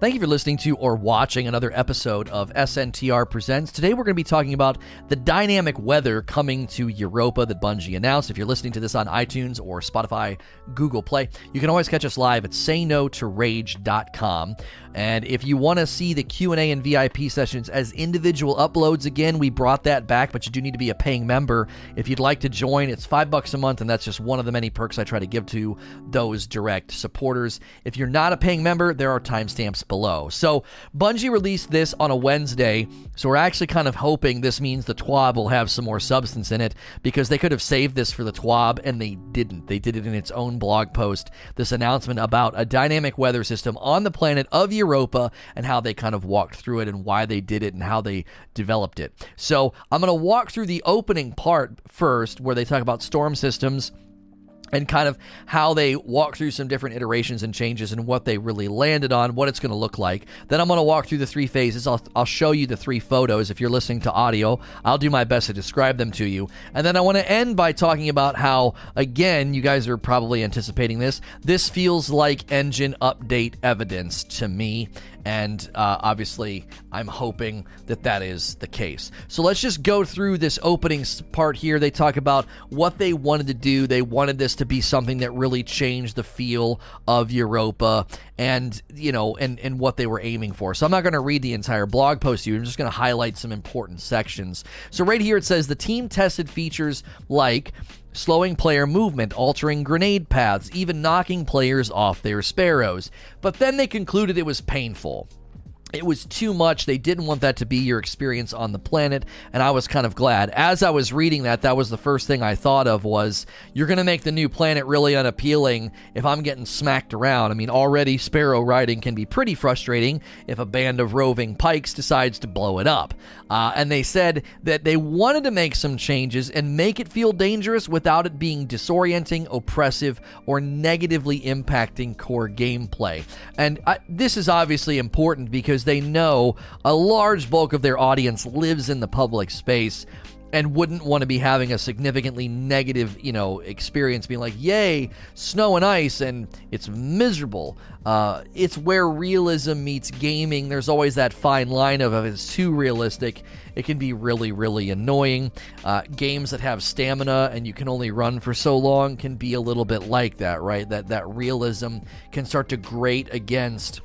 Thank you for listening to or watching another episode of SNTR Presents. Today we're going to be talking about the dynamic weather coming to Europa that Bungie announced. If you're listening to this on iTunes or Spotify, Google Play, you can always catch us live at sayno2rage.com. And if you want to see the Q&A and VIP sessions as individual uploads again, we brought that back, but you do need to be a paying member. If you'd like to join, it's 5 bucks a month and that's just one of the many perks I try to give to those direct supporters. If you're not a paying member, there are timestamps below. So, Bungie released this on a Wednesday, so we're actually kind of hoping this means the TWAB will have some more substance in it because they could have saved this for the TWAB and they didn't. They did it in its own blog post. This announcement about a dynamic weather system on the planet of Europa and how they kind of walked through it and why they did it and how they developed it. So, I'm going to walk through the opening part first where they talk about storm systems and kind of how they walk through some different iterations and changes and what they really landed on, what it's going to look like. Then I'm going to walk through the three phases. I'll, I'll show you the three photos. If you're listening to audio, I'll do my best to describe them to you. And then I want to end by talking about how, again, you guys are probably anticipating this. This feels like engine update evidence to me. And uh, obviously, I'm hoping that that is the case. So let's just go through this opening part here. They talk about what they wanted to do. They wanted this to be something that really changed the feel of Europa and, you know, and, and what they were aiming for. So I'm not going to read the entire blog post to you. I'm just going to highlight some important sections. So right here it says the team tested features like slowing player movement, altering grenade paths, even knocking players off their sparrows. But then they concluded it was painful it was too much. They didn't want that to be your experience on the planet, and I was kind of glad. As I was reading that, that was the first thing I thought of was you're going to make the new planet really unappealing if I'm getting smacked around. I mean, already sparrow riding can be pretty frustrating if a band of roving pikes decides to blow it up. Uh, and they said that they wanted to make some changes and make it feel dangerous without it being disorienting, oppressive, or negatively impacting core gameplay. And I, this is obviously important because because they know a large bulk of their audience lives in the public space and wouldn't want to be having a significantly negative, you know, experience being like, yay, snow and ice, and it's miserable. Uh, it's where realism meets gaming. There's always that fine line of if it's too realistic, it can be really, really annoying. Uh, games that have stamina and you can only run for so long can be a little bit like that, right? That that realism can start to grate against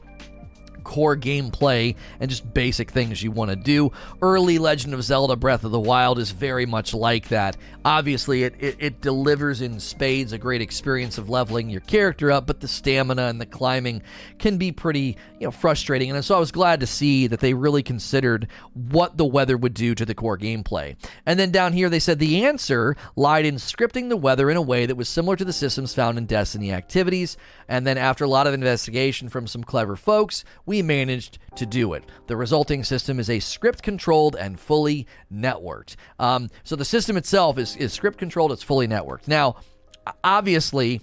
core gameplay and just basic things you want to do. Early Legend of Zelda Breath of the Wild is very much like that. Obviously, it, it, it, delivers in spades a great experience of leveling your character up, but the stamina and the climbing can be pretty you know frustrating. And so I was glad to see that they really considered what the weather would do to the core gameplay. And then down here, they said the answer lied in scripting the weather in a way that was similar to the systems found in Destiny activities. And then after a lot of investigation from some clever folks, we we managed to do it. The resulting system is a script controlled and fully networked. Um, so the system itself is, is script controlled, it's fully networked. Now, obviously,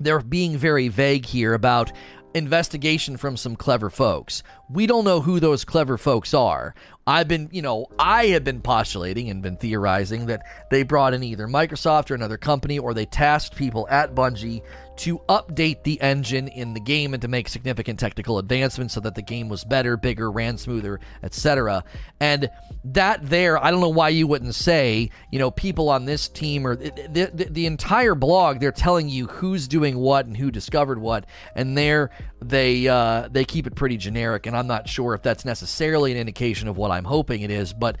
they're being very vague here about investigation from some clever folks. We don't know who those clever folks are. I've been, you know, I have been postulating and been theorizing that they brought in either Microsoft or another company or they tasked people at Bungie to update the engine in the game and to make significant technical advancements so that the game was better, bigger, ran smoother, etc. And that there, I don't know why you wouldn't say, you know, people on this team or the, the, the entire blog, they're telling you who's doing what and who discovered what, and there they uh, they keep it pretty generic. And I'm not sure if that's necessarily an indication of what I'm hoping it is, but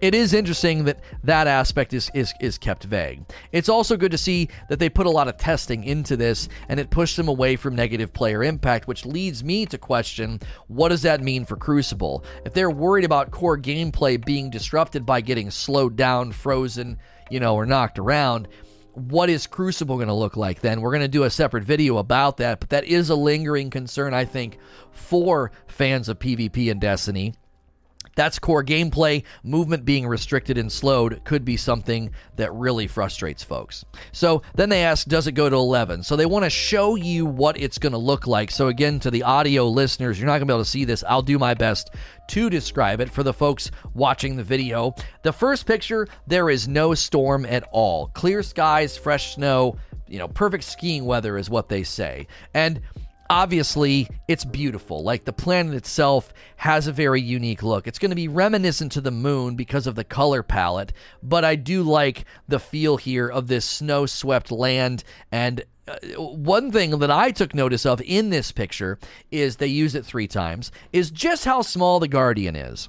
it is interesting that that aspect is, is, is kept vague. It's also good to see that they put a lot of testing into this and it pushed them away from negative player impact, which leads me to question what does that mean for Crucible? If they're worried about core gameplay being disrupted by getting slowed down, frozen, you know, or knocked around, what is Crucible going to look like then? We're going to do a separate video about that, but that is a lingering concern, I think, for fans of PvP and Destiny. That's core gameplay. Movement being restricted and slowed could be something that really frustrates folks. So then they ask, does it go to 11? So they want to show you what it's going to look like. So again, to the audio listeners, you're not going to be able to see this. I'll do my best to describe it for the folks watching the video. The first picture, there is no storm at all. Clear skies, fresh snow, you know, perfect skiing weather is what they say. And obviously it's beautiful. Like the planet itself has a very unique look. It's going to be reminiscent to the moon because of the color palette, but I do like the feel here of this snow swept land and uh, one thing that I took notice of in this picture is they use it three times is just how small the Guardian is.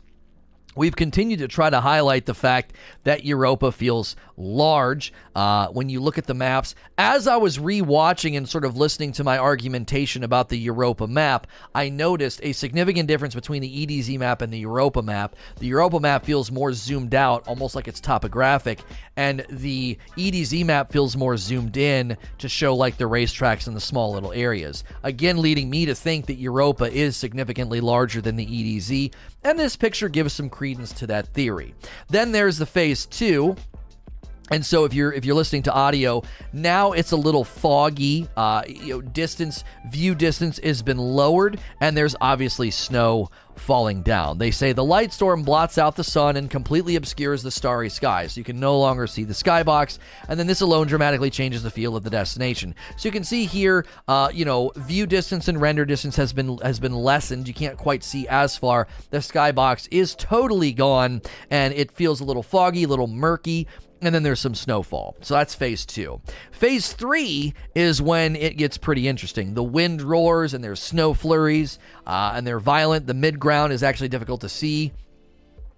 We've continued to try to highlight the fact that Europa feels large uh, when you look at the maps. As I was rewatching and sort of listening to my argumentation about the Europa map, I noticed a significant difference between the EDZ map and the Europa map. The Europa map feels more zoomed out, almost like it's topographic, and the EDZ map feels more zoomed in to show like the racetracks and the small little areas. Again, leading me to think that Europa is significantly larger than the EDZ, and this picture gives some credence to that theory. Then there's the phase two, and so if you're if you're listening to audio now it's a little foggy uh, you know distance view distance has been lowered and there's obviously snow falling down. They say the light storm blots out the sun and completely obscures the starry sky so you can no longer see the skybox. And then this alone dramatically changes the feel of the destination. So you can see here uh, you know view distance and render distance has been has been lessened. You can't quite see as far. The skybox is totally gone and it feels a little foggy a little murky and then there's some snowfall. So that's phase two. Phase three is when it gets pretty interesting. The wind roars and there's snow flurries, uh, and they're violent. The mid ground is actually difficult to see.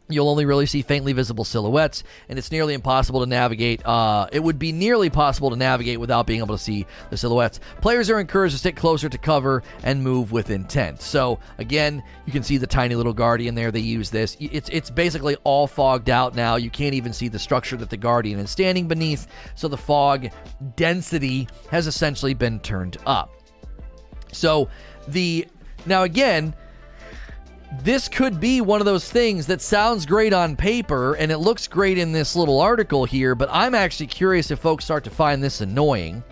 You'll only really see faintly visible silhouettes, and it's nearly impossible to navigate. Uh, it would be nearly possible to navigate without being able to see the silhouettes. Players are encouraged to stick closer to cover and move with intent. So again, you can see the tiny little guardian there. They use this. It's it's basically all fogged out now. You can't even see the structure that the guardian is standing beneath. So the fog density has essentially been turned up. So the now again this could be one of those things that sounds great on paper and it looks great in this little article here, but I'm actually curious if folks start to find this annoying.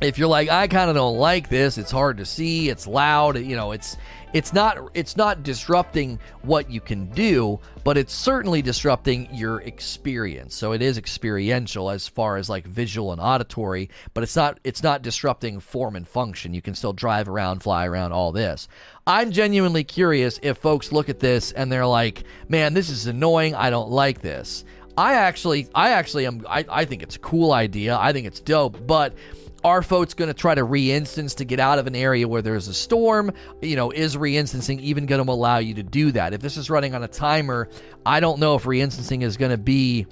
If you're like, I kind of don't like this, it's hard to see, it's loud, you know, it's it's not it's not disrupting what you can do, but it's certainly disrupting your experience. So it is experiential as far as like visual and auditory, but it's not it's not disrupting form and function. You can still drive around, fly around, all this. I'm genuinely curious if folks look at this and they're like, "Man, this is annoying. I don't like this." I actually I actually am I, I think it's a cool idea. I think it's dope, but are folks going to try to re-instance to get out of an area where there's a storm? You know, is re-instancing even going to allow you to do that? If this is running on a timer, I don't know if re-instancing is going to be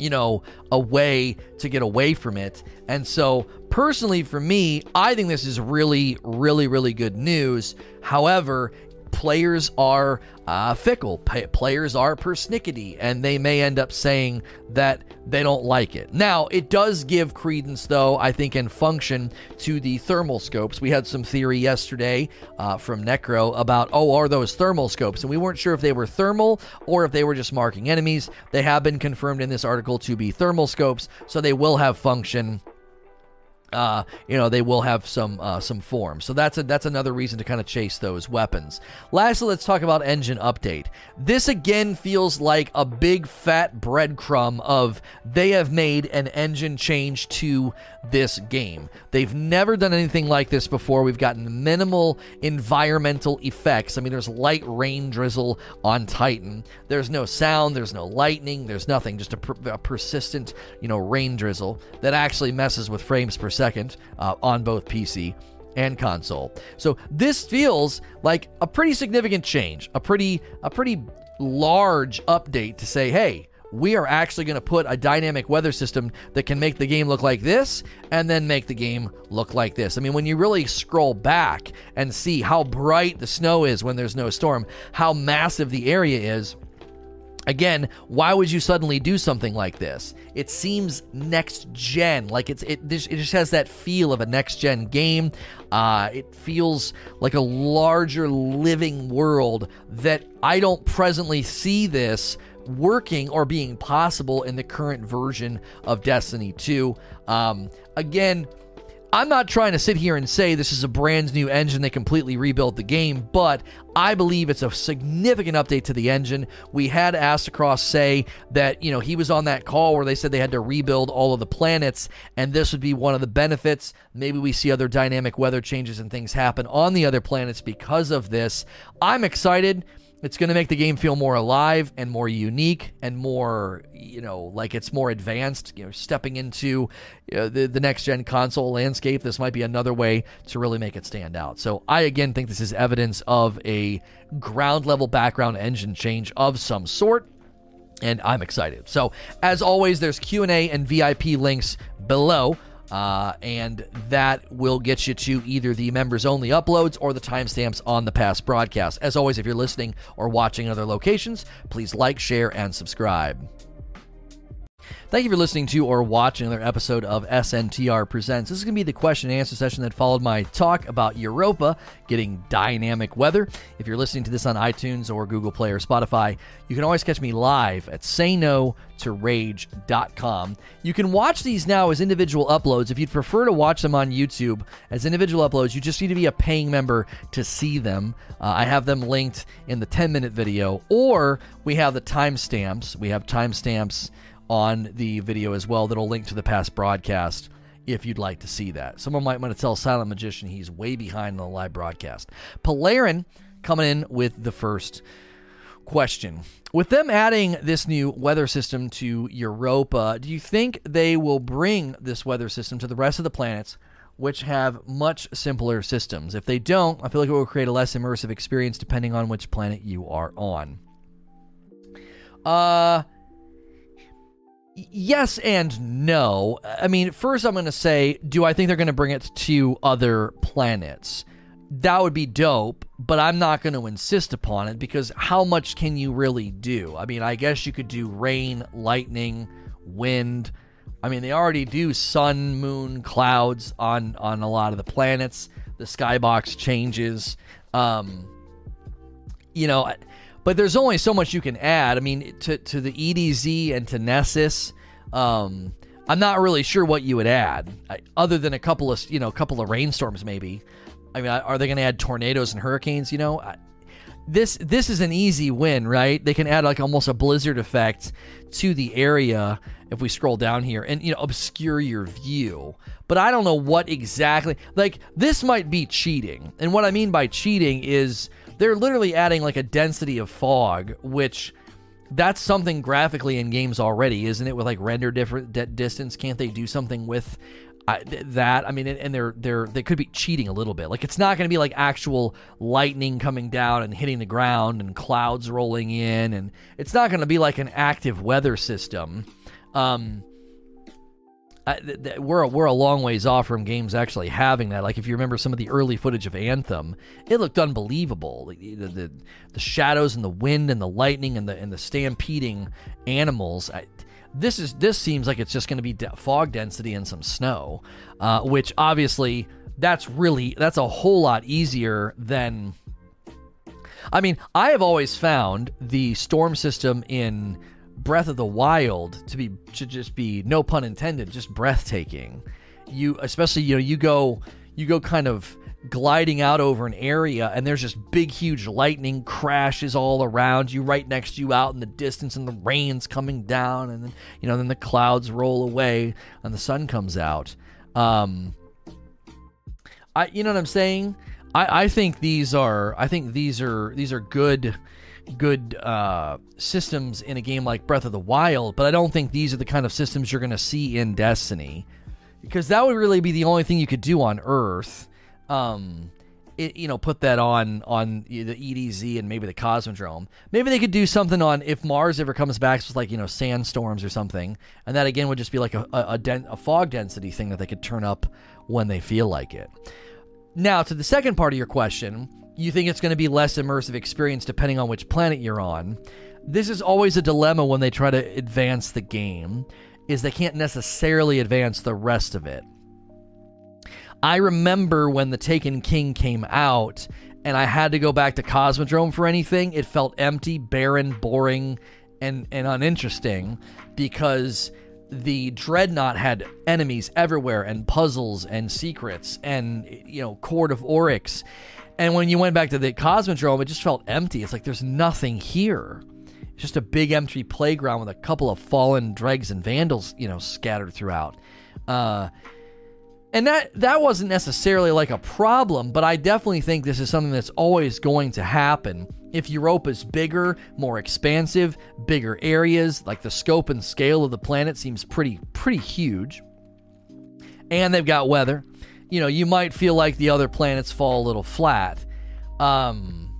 you know, a way to get away from it. And so, personally, for me, I think this is really, really, really good news. However, players are uh, fickle. P- players are persnickety, and they may end up saying that they don't like it. Now, it does give credence, though, I think, in function to the thermal scopes. We had some theory yesterday uh, from Necro about, oh, are those thermal scopes? And we weren't sure if they were thermal or if they were just marking enemies. They have been confirmed in this article to be thermal scopes, so they will have function uh, you know they will have some uh, some form. So that's a, that's another reason to kind of chase those weapons. Lastly, let's talk about engine update. This again feels like a big fat breadcrumb of they have made an engine change to this game. They've never done anything like this before. We've gotten minimal environmental effects. I mean, there's light rain drizzle on Titan. There's no sound. There's no lightning. There's nothing. Just a, per- a persistent you know rain drizzle that actually messes with frames per second uh, on both PC and console. So this feels like a pretty significant change, a pretty a pretty large update to say, hey, we are actually going to put a dynamic weather system that can make the game look like this and then make the game look like this. I mean, when you really scroll back and see how bright the snow is when there's no storm, how massive the area is, Again, why would you suddenly do something like this? It seems next gen, like it's it. It just has that feel of a next gen game. Uh, it feels like a larger living world that I don't presently see this working or being possible in the current version of Destiny 2. Um, again, I'm not trying to sit here and say this is a brand new engine that completely rebuilt the game, but I believe it's a significant update to the engine. We had Astacross say that, you know, he was on that call where they said they had to rebuild all of the planets, and this would be one of the benefits. Maybe we see other dynamic weather changes and things happen on the other planets because of this. I'm excited. It's going to make the game feel more alive and more unique and more, you know, like it's more advanced. You know, stepping into uh, the the next gen console landscape, this might be another way to really make it stand out. So I again think this is evidence of a ground level background engine change of some sort and I'm excited. So, as always, there's Q&A and VIP links below. Uh, and that will get you to either the members only uploads or the timestamps on the past broadcast. As always, if you're listening or watching in other locations, please like, share, and subscribe. Thank you for listening to or watching another episode of SNTR Presents. This is going to be the question and answer session that followed my talk about Europa getting dynamic weather. If you're listening to this on iTunes or Google Play or Spotify, you can always catch me live at sayno2rage.com. You can watch these now as individual uploads. If you'd prefer to watch them on YouTube as individual uploads, you just need to be a paying member to see them. Uh, I have them linked in the 10 minute video, or we have the timestamps. We have timestamps on the video as well that'll link to the past broadcast if you'd like to see that. Someone might want to tell Silent Magician he's way behind on the live broadcast. Polarin coming in with the first question. With them adding this new weather system to Europa, do you think they will bring this weather system to the rest of the planets which have much simpler systems? If they don't, I feel like it will create a less immersive experience depending on which planet you are on. Uh yes and no. I mean, first I'm going to say, do I think they're going to bring it to other planets? That would be dope, but I'm not going to insist upon it because how much can you really do? I mean, I guess you could do rain, lightning, wind. I mean, they already do sun, moon, clouds on on a lot of the planets. The skybox changes. Um, you know, but there's only so much you can add. I mean, to to the EDZ and to Nessus, um, I'm not really sure what you would add, other than a couple of you know, a couple of rainstorms maybe. I mean, are they going to add tornadoes and hurricanes? You know, this this is an easy win, right? They can add like almost a blizzard effect to the area if we scroll down here and you know obscure your view. But I don't know what exactly. Like this might be cheating, and what I mean by cheating is they're literally adding like a density of fog, which that's something graphically in games already, isn't it? With like render different d- distance, can't they do something with uh, that? I mean, and they're they're they could be cheating a little bit. Like it's not going to be like actual lightning coming down and hitting the ground and clouds rolling in, and it's not going to be like an active weather system. Um, th- th- we're a, we're a long ways off from games actually having that. Like if you remember some of the early footage of Anthem, it looked unbelievable. The, the, the, the shadows and the wind and the lightning and the and the stampeding animals. I, this is this seems like it's just going to be de- fog density and some snow, uh, which obviously that's really that's a whole lot easier than. I mean, I have always found the storm system in Breath of the Wild to be to just be no pun intended, just breathtaking. You especially you know you go you go kind of gliding out over an area and there's just big huge lightning crashes all around you right next to you out in the distance and the rain's coming down and then you know then the clouds roll away and the sun comes out um i you know what i'm saying i i think these are i think these are these are good good uh, systems in a game like Breath of the Wild, but I don't think these are the kind of systems you're going to see in Destiny, because that would really be the only thing you could do on Earth. Um, it, you know, put that on on the EDZ and maybe the Cosmodrome. Maybe they could do something on if Mars ever comes back with like you know sandstorms or something, and that again would just be like a a, a, den- a fog density thing that they could turn up when they feel like it. Now, to the second part of your question, you think it's going to be less immersive experience depending on which planet you're on. This is always a dilemma when they try to advance the game is they can't necessarily advance the rest of it. I remember when the Taken King came out and I had to go back to Cosmodrome for anything, it felt empty, barren, boring, and, and uninteresting because the dreadnought had enemies everywhere and puzzles and secrets and you know court of oryx and when you went back to the cosmodrome it just felt empty it's like there's nothing here it's just a big empty playground with a couple of fallen dregs and vandals you know scattered throughout uh, and that that wasn't necessarily like a problem but i definitely think this is something that's always going to happen if Europa's bigger, more expansive, bigger areas, like the scope and scale of the planet seems pretty pretty huge. And they've got weather. You know, you might feel like the other planets fall a little flat. Um,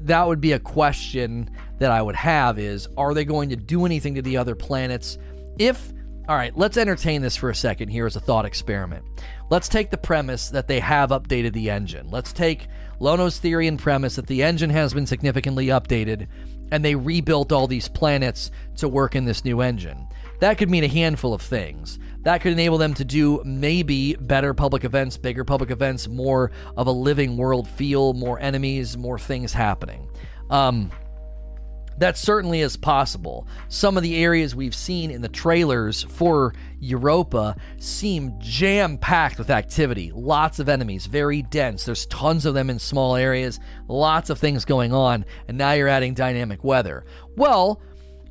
that would be a question that I would have is are they going to do anything to the other planets if all right, let's entertain this for a second here as a thought experiment. Let's take the premise that they have updated the engine. Let's take Lono's theory and premise that the engine has been significantly updated and they rebuilt all these planets to work in this new engine. That could mean a handful of things. That could enable them to do maybe better public events, bigger public events, more of a living world feel, more enemies, more things happening. Um, that certainly is possible. Some of the areas we've seen in the trailers for Europa seem jam packed with activity. Lots of enemies, very dense. There's tons of them in small areas, lots of things going on, and now you're adding dynamic weather. Well,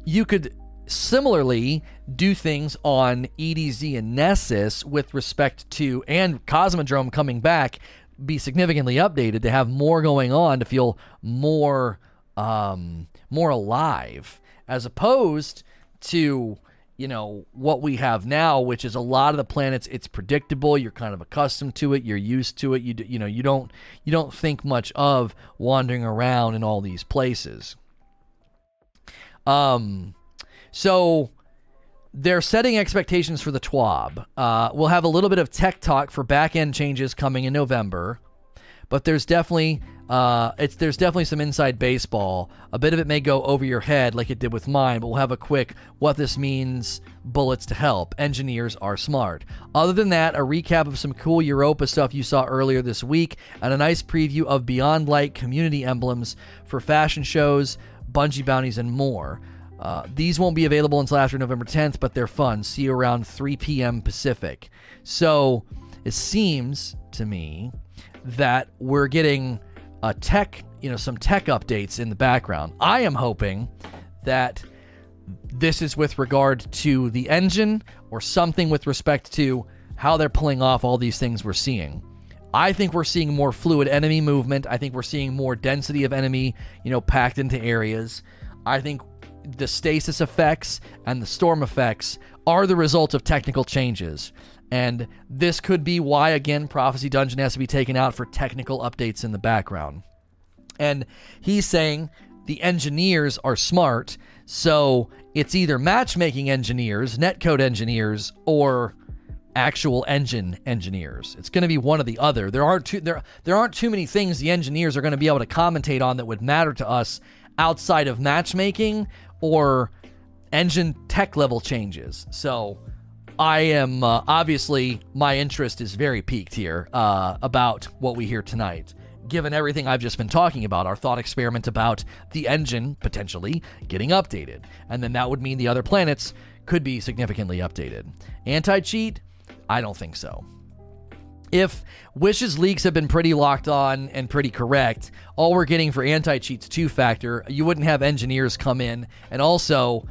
you could similarly do things on EDZ and Nessus with respect to, and Cosmodrome coming back, be significantly updated to have more going on to feel more. Um, more alive as opposed to you know what we have now which is a lot of the planets it's predictable you're kind of accustomed to it you're used to it you you know you don't you don't think much of wandering around in all these places um so they're setting expectations for the TWAB. Uh, we'll have a little bit of tech talk for back end changes coming in November, but there's definitely uh, it's there's definitely some inside baseball. A bit of it may go over your head like it did with mine, but we'll have a quick what this means bullets to help. Engineers are smart. Other than that, a recap of some cool Europa stuff you saw earlier this week, and a nice preview of Beyond Light community emblems for fashion shows, Bungie bounties, and more. Uh, these won't be available until after November 10th, but they're fun. See you around 3 p.m. Pacific. So it seems to me that we're getting a tech, you know, some tech updates in the background. I am hoping that this is with regard to the engine or something with respect to how they're pulling off all these things we're seeing. I think we're seeing more fluid enemy movement. I think we're seeing more density of enemy, you know, packed into areas. I think the stasis effects and the storm effects are the result of technical changes. And this could be why, again, Prophecy Dungeon has to be taken out for technical updates in the background. And he's saying the engineers are smart, so it's either matchmaking engineers, netcode engineers, or actual engine engineers. It's going to be one or the other. There aren't too there there aren't too many things the engineers are going to be able to commentate on that would matter to us outside of matchmaking or engine tech level changes. So I am uh, obviously my interest is very piqued here uh, about what we hear tonight. Given everything I've just been talking about, our thought experiment about the engine potentially getting updated, and then that would mean the other planets could be significantly updated. Anti cheat? I don't think so. If Wish's leaks have been pretty locked on and pretty correct, all we're getting for anti cheat's two factor, you wouldn't have engineers come in and also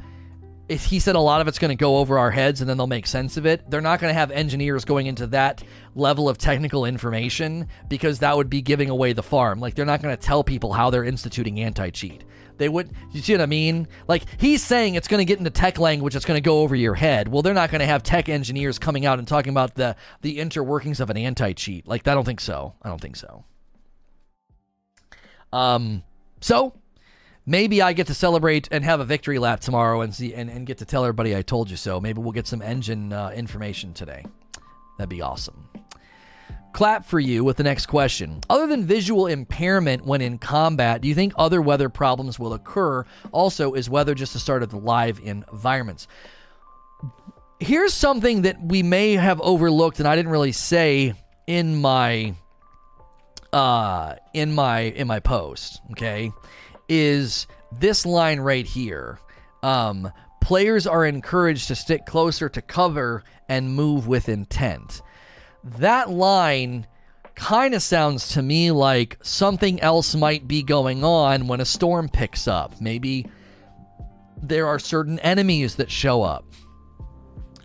he said a lot of it's going to go over our heads and then they'll make sense of it. They're not going to have engineers going into that level of technical information because that would be giving away the farm. Like they're not going to tell people how they're instituting anti-cheat. They would you see what I mean? Like he's saying it's going to get into tech language that's going to go over your head. Well, they're not going to have tech engineers coming out and talking about the the interworkings of an anti-cheat. Like I don't think so. I don't think so. Um so maybe I get to celebrate and have a victory lap tomorrow and see and, and get to tell everybody I told you so. Maybe we'll get some engine uh, information today. That'd be awesome. Clap for you with the next question. Other than visual impairment when in combat, do you think other weather problems will occur? Also, is weather just the start of the live environments? Here's something that we may have overlooked, and I didn't really say in my uh in my in my post. Okay, is this line right here. Um, players are encouraged to stick closer to cover and move with intent. That line kind of sounds to me like something else might be going on when a storm picks up. Maybe there are certain enemies that show up,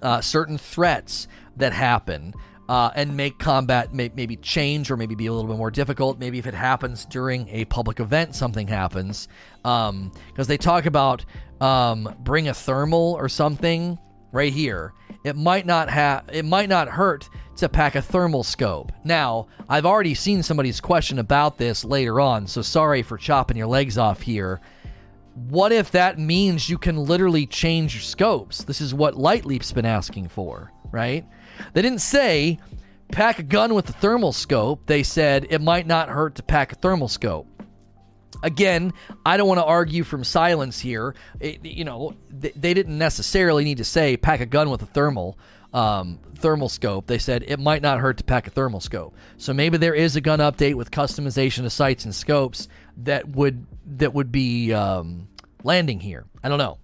uh, certain threats that happen. Uh, and make combat may- maybe change or maybe be a little bit more difficult. Maybe if it happens during a public event, something happens. Because um, they talk about um, bring a thermal or something right here. It might not have. It might not hurt to pack a thermal scope. Now, I've already seen somebody's question about this later on, so sorry for chopping your legs off here what if that means you can literally change your scopes? This is what Light Leap's been asking for, right? They didn't say pack a gun with a thermal scope. They said it might not hurt to pack a thermal scope. Again, I don't want to argue from silence here. It, you know, they, they, didn't necessarily need to say pack a gun with a thermal um, thermal scope. They said it might not hurt to pack a thermal scope. So maybe there is a gun update with customization of sights and scopes that would that would be um, landing here. I don't know.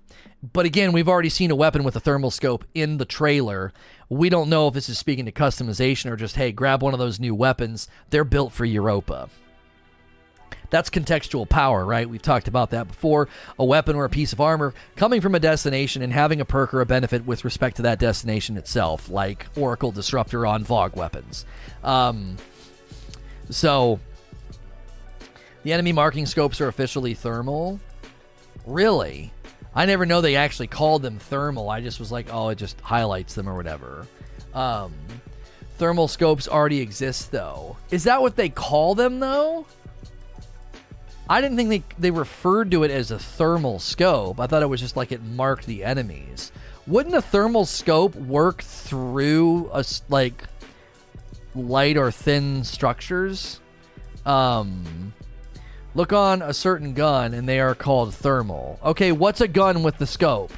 But again, we've already seen a weapon with a thermal scope in the trailer. We don't know if this is speaking to customization or just, hey, grab one of those new weapons. They're built for Europa. That's contextual power, right? We've talked about that before. A weapon or a piece of armor coming from a destination and having a perk or a benefit with respect to that destination itself, like Oracle Disruptor on Vogue weapons. Um, so, the enemy marking scopes are officially thermal. Really? I never know they actually called them thermal. I just was like, oh, it just highlights them or whatever. Um, thermal scopes already exist, though. Is that what they call them, though? I didn't think they, they referred to it as a thermal scope. I thought it was just like it marked the enemies. Wouldn't a thermal scope work through a like light or thin structures? Um, Look on a certain gun and they are called thermal. Okay, what's a gun with the scope?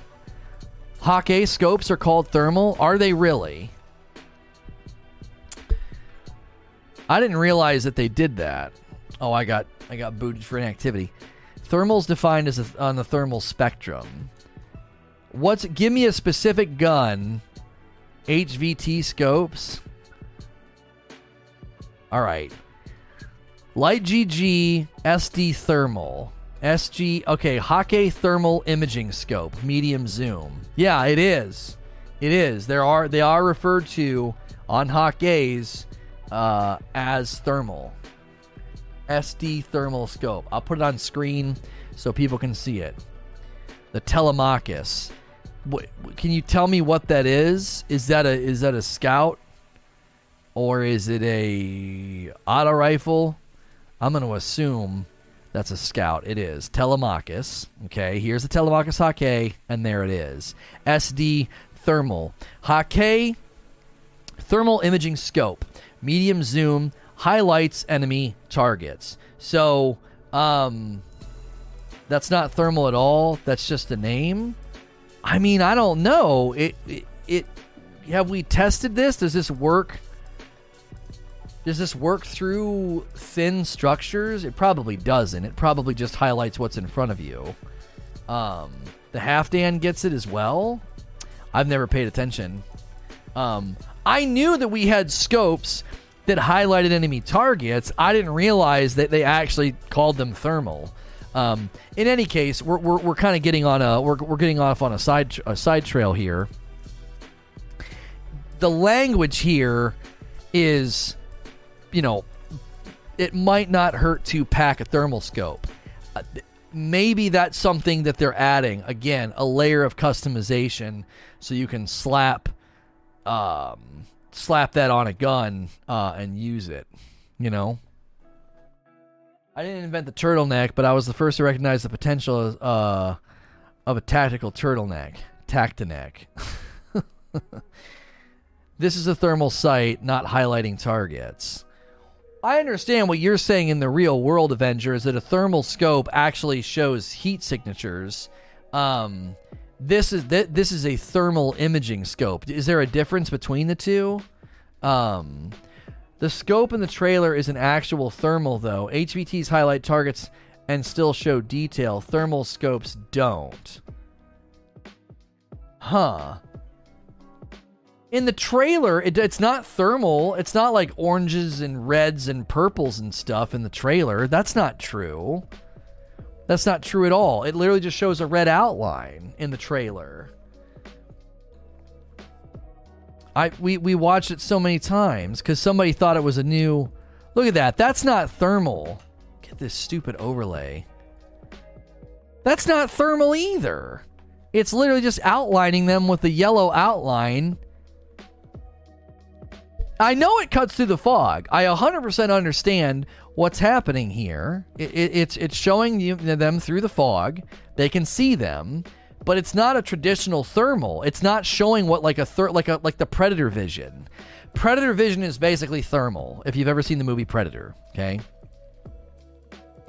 Hakke scopes are called thermal? Are they really? I didn't realize that they did that. Oh, I got I got booted for inactivity. Thermal's defined as a, on the thermal spectrum. What's give me a specific gun? HVT scopes. All right. Light GG SD thermal. SG okay, Hakke thermal imaging scope, medium zoom. Yeah, it is. It is. There are they are referred to on Hakke's uh, as thermal. SD thermal scope. I'll put it on screen so people can see it. The Telemachus. Can you tell me what that is? Is that a is that a scout or is it a auto rifle? I'm going to assume that's a scout. It is. Telemachus. Okay, here's the Telemachus Hakke, and there it is. SD Thermal. Hakke Thermal Imaging Scope. Medium zoom. Highlights enemy targets. So, um, that's not thermal at all. That's just a name. I mean, I don't know. It, it, it have we tested this? Does this work does this work through thin structures? It probably doesn't. It probably just highlights what's in front of you. Um, the Halfdan gets it as well. I've never paid attention. Um, I knew that we had scopes that highlighted enemy targets. I didn't realize that they actually called them thermal. Um, in any case, we're, we're, we're kind of getting on a we're, we're getting off on a side a side trail here. The language here is you know, it might not hurt to pack a thermal scope. Uh, maybe that's something that they're adding. Again, a layer of customization so you can slap um, slap that on a gun uh, and use it. You know. I didn't invent the turtleneck, but I was the first to recognize the potential uh, of a tactical turtleneck. Tactineck. this is a thermal sight, not highlighting targets. I understand what you're saying in the real world, Avenger, is that a thermal scope actually shows heat signatures. Um, this is th- this is a thermal imaging scope. Is there a difference between the two? Um, the scope in the trailer is an actual thermal, though. HVTs highlight targets and still show detail. Thermal scopes don't. Huh. In the trailer, it, it's not thermal. It's not like oranges and reds and purples and stuff in the trailer. That's not true. That's not true at all. It literally just shows a red outline in the trailer. I we we watched it so many times because somebody thought it was a new. Look at that. That's not thermal. Get this stupid overlay. That's not thermal either. It's literally just outlining them with a yellow outline. I know it cuts through the fog. I 100% understand what's happening here. It, it, it's it's showing you, them through the fog. They can see them but it's not a traditional thermal. It's not showing what like a thir- like a like the predator vision. Predator vision is basically thermal. If you've ever seen the movie Predator, okay?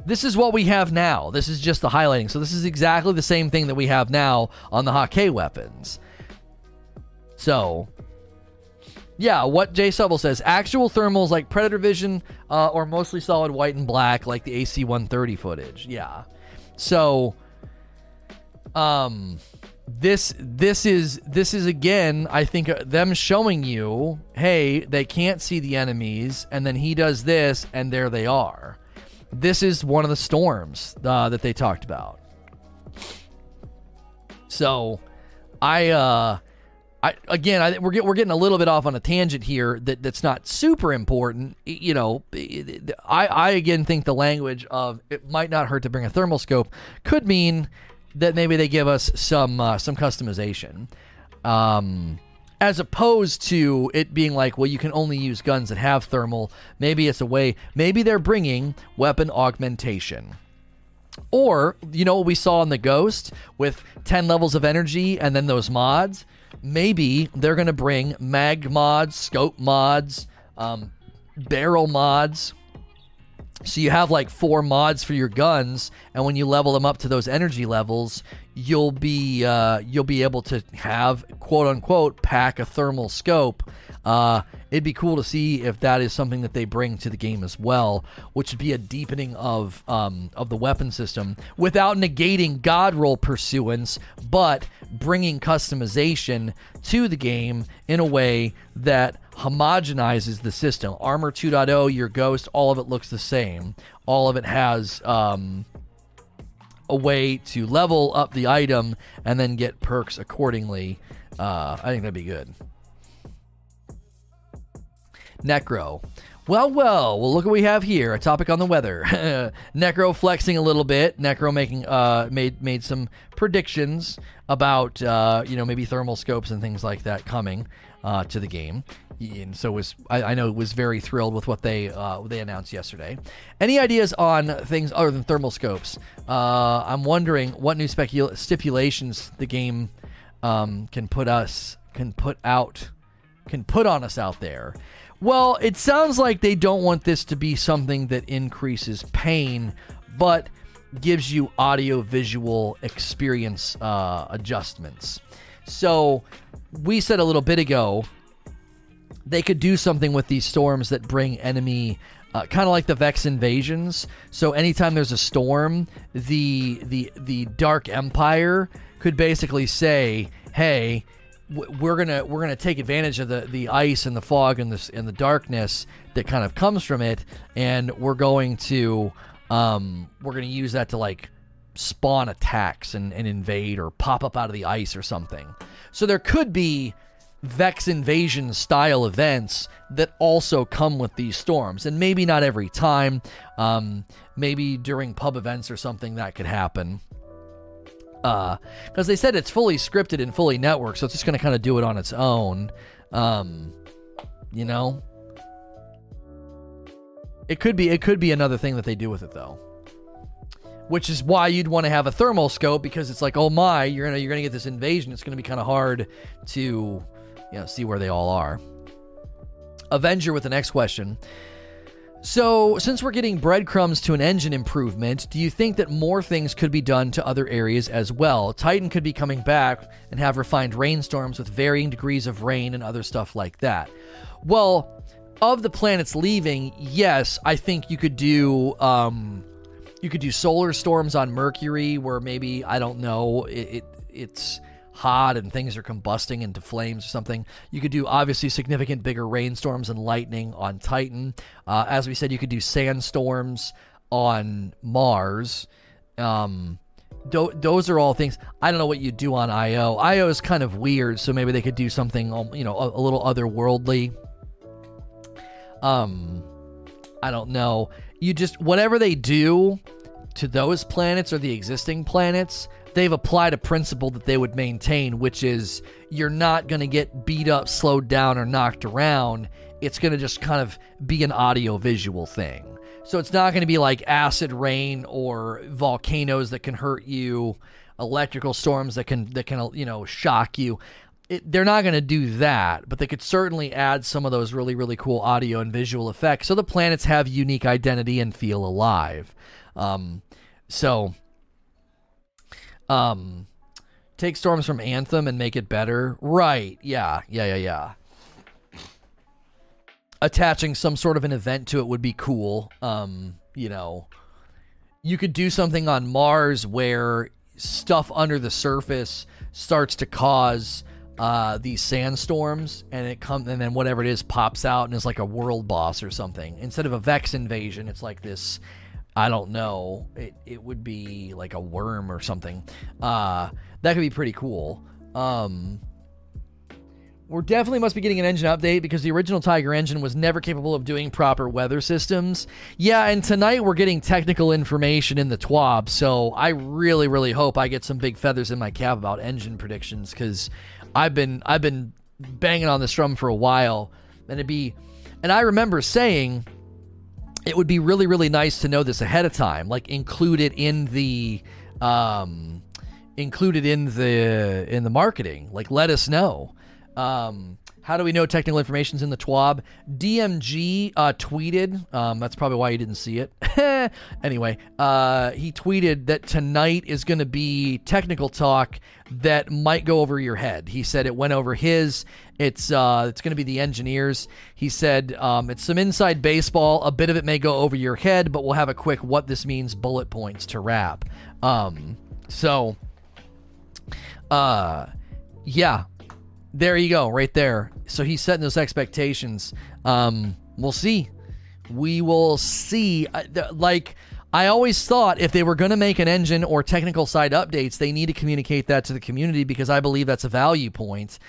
This is what we have now. This is just the highlighting. So this is exactly the same thing that we have now on the Hakke weapons. So, yeah, what Jay Subble says actual thermals like Predator Vision uh, or mostly solid white and black like the AC 130 footage. Yeah. So, um this this is this is again i think uh, them showing you hey they can't see the enemies and then he does this and there they are this is one of the storms uh, that they talked about so i uh I, again, I, we're, get, we're getting a little bit off on a tangent here that, that's not super important. You know, I, I again think the language of it might not hurt to bring a thermal scope could mean that maybe they give us some uh, some customization, um, as opposed to it being like, well, you can only use guns that have thermal. Maybe it's a way. Maybe they're bringing weapon augmentation. Or, you know what we saw in the Ghost with 10 levels of energy and then those mods? Maybe they're going to bring mag mods, scope mods, um, barrel mods, so you have like four mods for your guns, and when you level them up to those energy levels, you'll be uh, you'll be able to have quote unquote pack a thermal scope. Uh, it'd be cool to see if that is something that they bring to the game as well, which would be a deepening of um, of the weapon system without negating God roll pursuance, but bringing customization to the game in a way that homogenizes the system. Armor 2.0, your Ghost, all of it looks the same. All of it has um, a way to level up the item and then get perks accordingly. Uh, I think that'd be good. Necro. Well, well, well. Look what we have here. A topic on the weather. Necro flexing a little bit. Necro making uh made made some predictions about uh you know maybe thermal scopes and things like that coming uh to the game and so was I, I, know was very thrilled with what they uh, they announced yesterday. Any ideas on things other than thermal scopes? Uh, I'm wondering what new specul- stipulations the game um, can put us can put out can put on us out there. Well, it sounds like they don't want this to be something that increases pain, but gives you audio visual experience uh, adjustments. So we said a little bit ago they could do something with these storms that bring enemy uh, kind of like the Vex invasions. So anytime there's a storm, the the the Dark Empire could basically say, "Hey, we're gonna we're gonna take advantage of the, the ice and the fog and this and the darkness that kind of comes from it, and we're going to um, we're gonna use that to like spawn attacks and, and invade or pop up out of the ice or something. So there could be Vex invasion style events that also come with these storms. And maybe not every time, um, maybe during pub events or something that could happen. Because uh, they said it's fully scripted and fully networked, so it's just going to kind of do it on its own. Um, you know, it could be it could be another thing that they do with it though which is why you'd want to have a thermal scope because it's like, oh my, you're gonna you're gonna get this invasion. It's gonna be kind of hard to you know, see where they all are. Avenger with the next question. So, since we're getting breadcrumbs to an engine improvement, do you think that more things could be done to other areas as well? Titan could be coming back and have refined rainstorms with varying degrees of rain and other stuff like that. Well, of the planets leaving, yes, I think you could do um, you could do solar storms on Mercury, where maybe I don't know it, it it's hot and things are combusting into flames or something. You could do obviously significant bigger rainstorms and lightning on Titan. Uh, as we said, you could do sandstorms on Mars. Um, do- those are all things. I don't know what you do on Io. Io is kind of weird, so maybe they could do something, um, you know, a, a little otherworldly. Um, I don't know. You just whatever they do to those planets or the existing planets, they've applied a principle that they would maintain, which is you're not going to get beat up, slowed down, or knocked around. It's going to just kind of be an audio visual thing. So it's not going to be like acid rain or volcanoes that can hurt you, electrical storms that can that can you know shock you. It, they're not going to do that, but they could certainly add some of those really really cool audio and visual effects so the planets have unique identity and feel alive. Um, so um, take storms from Anthem and make it better. Right. Yeah. Yeah. Yeah. Yeah. Attaching some sort of an event to it would be cool. Um, you know, you could do something on Mars where stuff under the surface starts to cause uh, these sandstorms, and it comes, and then whatever it is pops out and is like a world boss or something. Instead of a Vex invasion, it's like this I don't know. It it would be like a worm or something. Uh, that could be pretty cool. Um, we're definitely must be getting an engine update because the original Tiger engine was never capable of doing proper weather systems. Yeah, and tonight we're getting technical information in the TWAB, so I really, really hope I get some big feathers in my cap about engine predictions because I've been I've been banging on this drum for a while, and it'd be, and I remember saying it would be really really nice to know this ahead of time like include it in the um included in the in the marketing. Like let us know. Um how do we know technical information's in the TWAB? DMG uh, tweeted. Um, that's probably why you didn't see it. anyway, uh, he tweeted that tonight is going to be technical talk that might go over your head. He said it went over his. It's uh, it's going to be the engineers. He said um, it's some inside baseball. A bit of it may go over your head, but we'll have a quick what this means bullet points to wrap. Um, so, uh, yeah, there you go, right there. So he's setting those expectations. Um, we'll see. We will see. Like I always thought, if they were going to make an engine or technical side updates, they need to communicate that to the community because I believe that's a value point.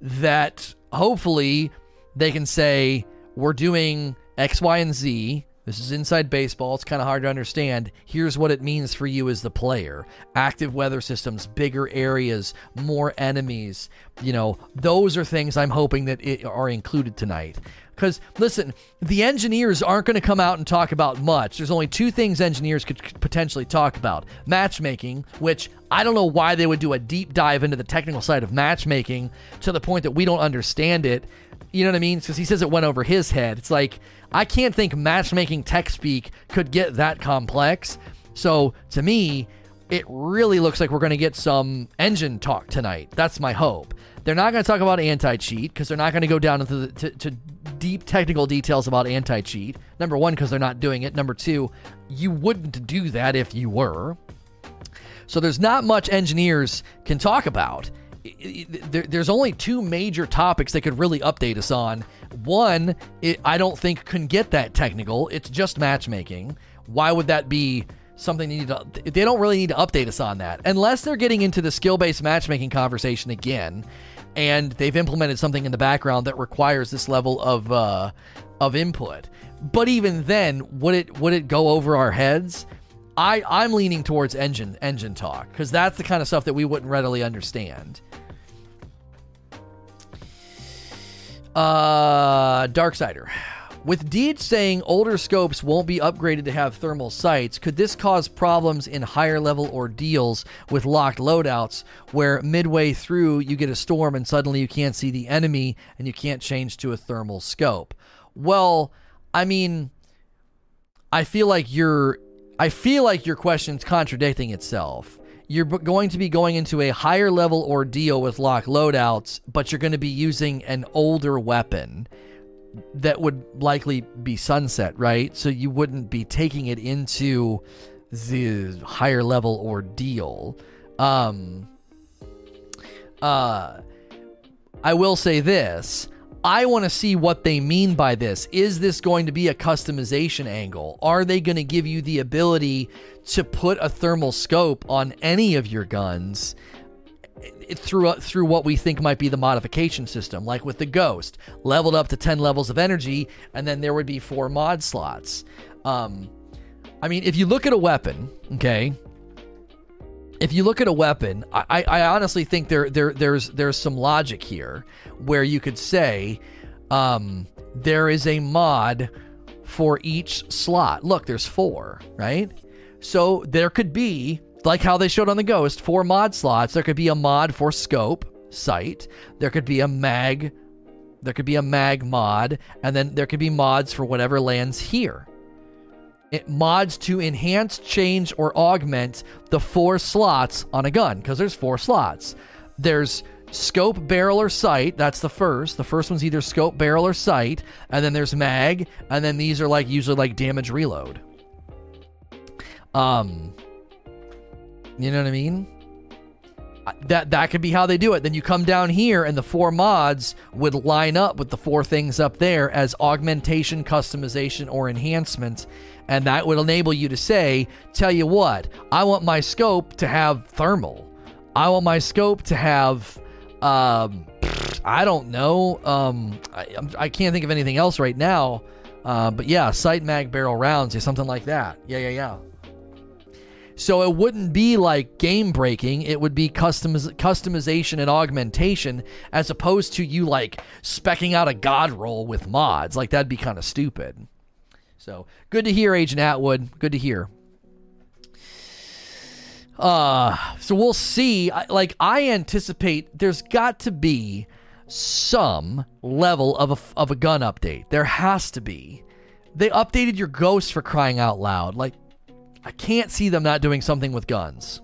That hopefully they can say we're doing X, Y, and Z this is inside baseball. It's kind of hard to understand. Here's what it means for you as the player active weather systems, bigger areas, more enemies. You know, those are things I'm hoping that are included tonight. Because, listen, the engineers aren't going to come out and talk about much. There's only two things engineers could potentially talk about matchmaking, which I don't know why they would do a deep dive into the technical side of matchmaking to the point that we don't understand it. You know what I mean? Because he says it went over his head. It's like, I can't think matchmaking tech speak could get that complex. So to me, it really looks like we're going to get some engine talk tonight. That's my hope. They're not going to talk about anti cheat because they're not going to go down into the, to, to deep technical details about anti cheat. Number one, because they're not doing it. Number two, you wouldn't do that if you were. So there's not much engineers can talk about there's only two major topics they could really update us on. One, it, I don't think can get that technical. It's just matchmaking. Why would that be something they need to? They don't really need to update us on that unless they're getting into the skill-based matchmaking conversation again, and they've implemented something in the background that requires this level of uh, of input. But even then, would it would it go over our heads? I I'm leaning towards engine engine talk because that's the kind of stuff that we wouldn't readily understand. Uh, Darksider. With Deej saying older scopes won't be upgraded to have thermal sights, could this cause problems in higher level ordeals with locked loadouts where midway through you get a storm and suddenly you can't see the enemy and you can't change to a thermal scope? Well, I mean, I feel like you're I feel like your question's contradicting itself. You're going to be going into a higher level ordeal with lock loadouts, but you're going to be using an older weapon that would likely be sunset, right? So you wouldn't be taking it into the higher level ordeal. Um, Uh, I will say this. I want to see what they mean by this. Is this going to be a customization angle? Are they going to give you the ability to put a thermal scope on any of your guns through through what we think might be the modification system, like with the Ghost, leveled up to ten levels of energy, and then there would be four mod slots. Um, I mean, if you look at a weapon, okay, if you look at a weapon, I, I honestly think there, there there's there's some logic here where you could say um, there is a mod for each slot. Look, there's four, right? So there could be, like how they showed on the Ghost, four mod slots. There could be a mod for scope, sight. There could be a mag. There could be a mag mod, and then there could be mods for whatever lands here. It mods to enhance, change, or augment the four slots on a gun because there's four slots. There's scope, barrel, or sight. That's the first. The first one's either scope, barrel, or sight, and then there's mag, and then these are like usually like damage reload. Um, you know what I mean? That that could be how they do it. Then you come down here, and the four mods would line up with the four things up there as augmentation, customization, or enhancement, and that would enable you to say, "Tell you what, I want my scope to have thermal. I want my scope to have." Um, I don't know. Um, I, I can't think of anything else right now. Uh, but yeah, sight mag barrel rounds or something like that. Yeah, yeah, yeah. So it wouldn't be like game breaking. It would be customiz- customization and augmentation as opposed to you like specking out a god roll with mods. Like that'd be kind of stupid. So good to hear, Agent Atwood. Good to hear. Uh, so we'll see. Like I anticipate there's got to be some level of a, of a gun update. There has to be. They updated your ghost for crying out loud. Like I can't see them not doing something with guns.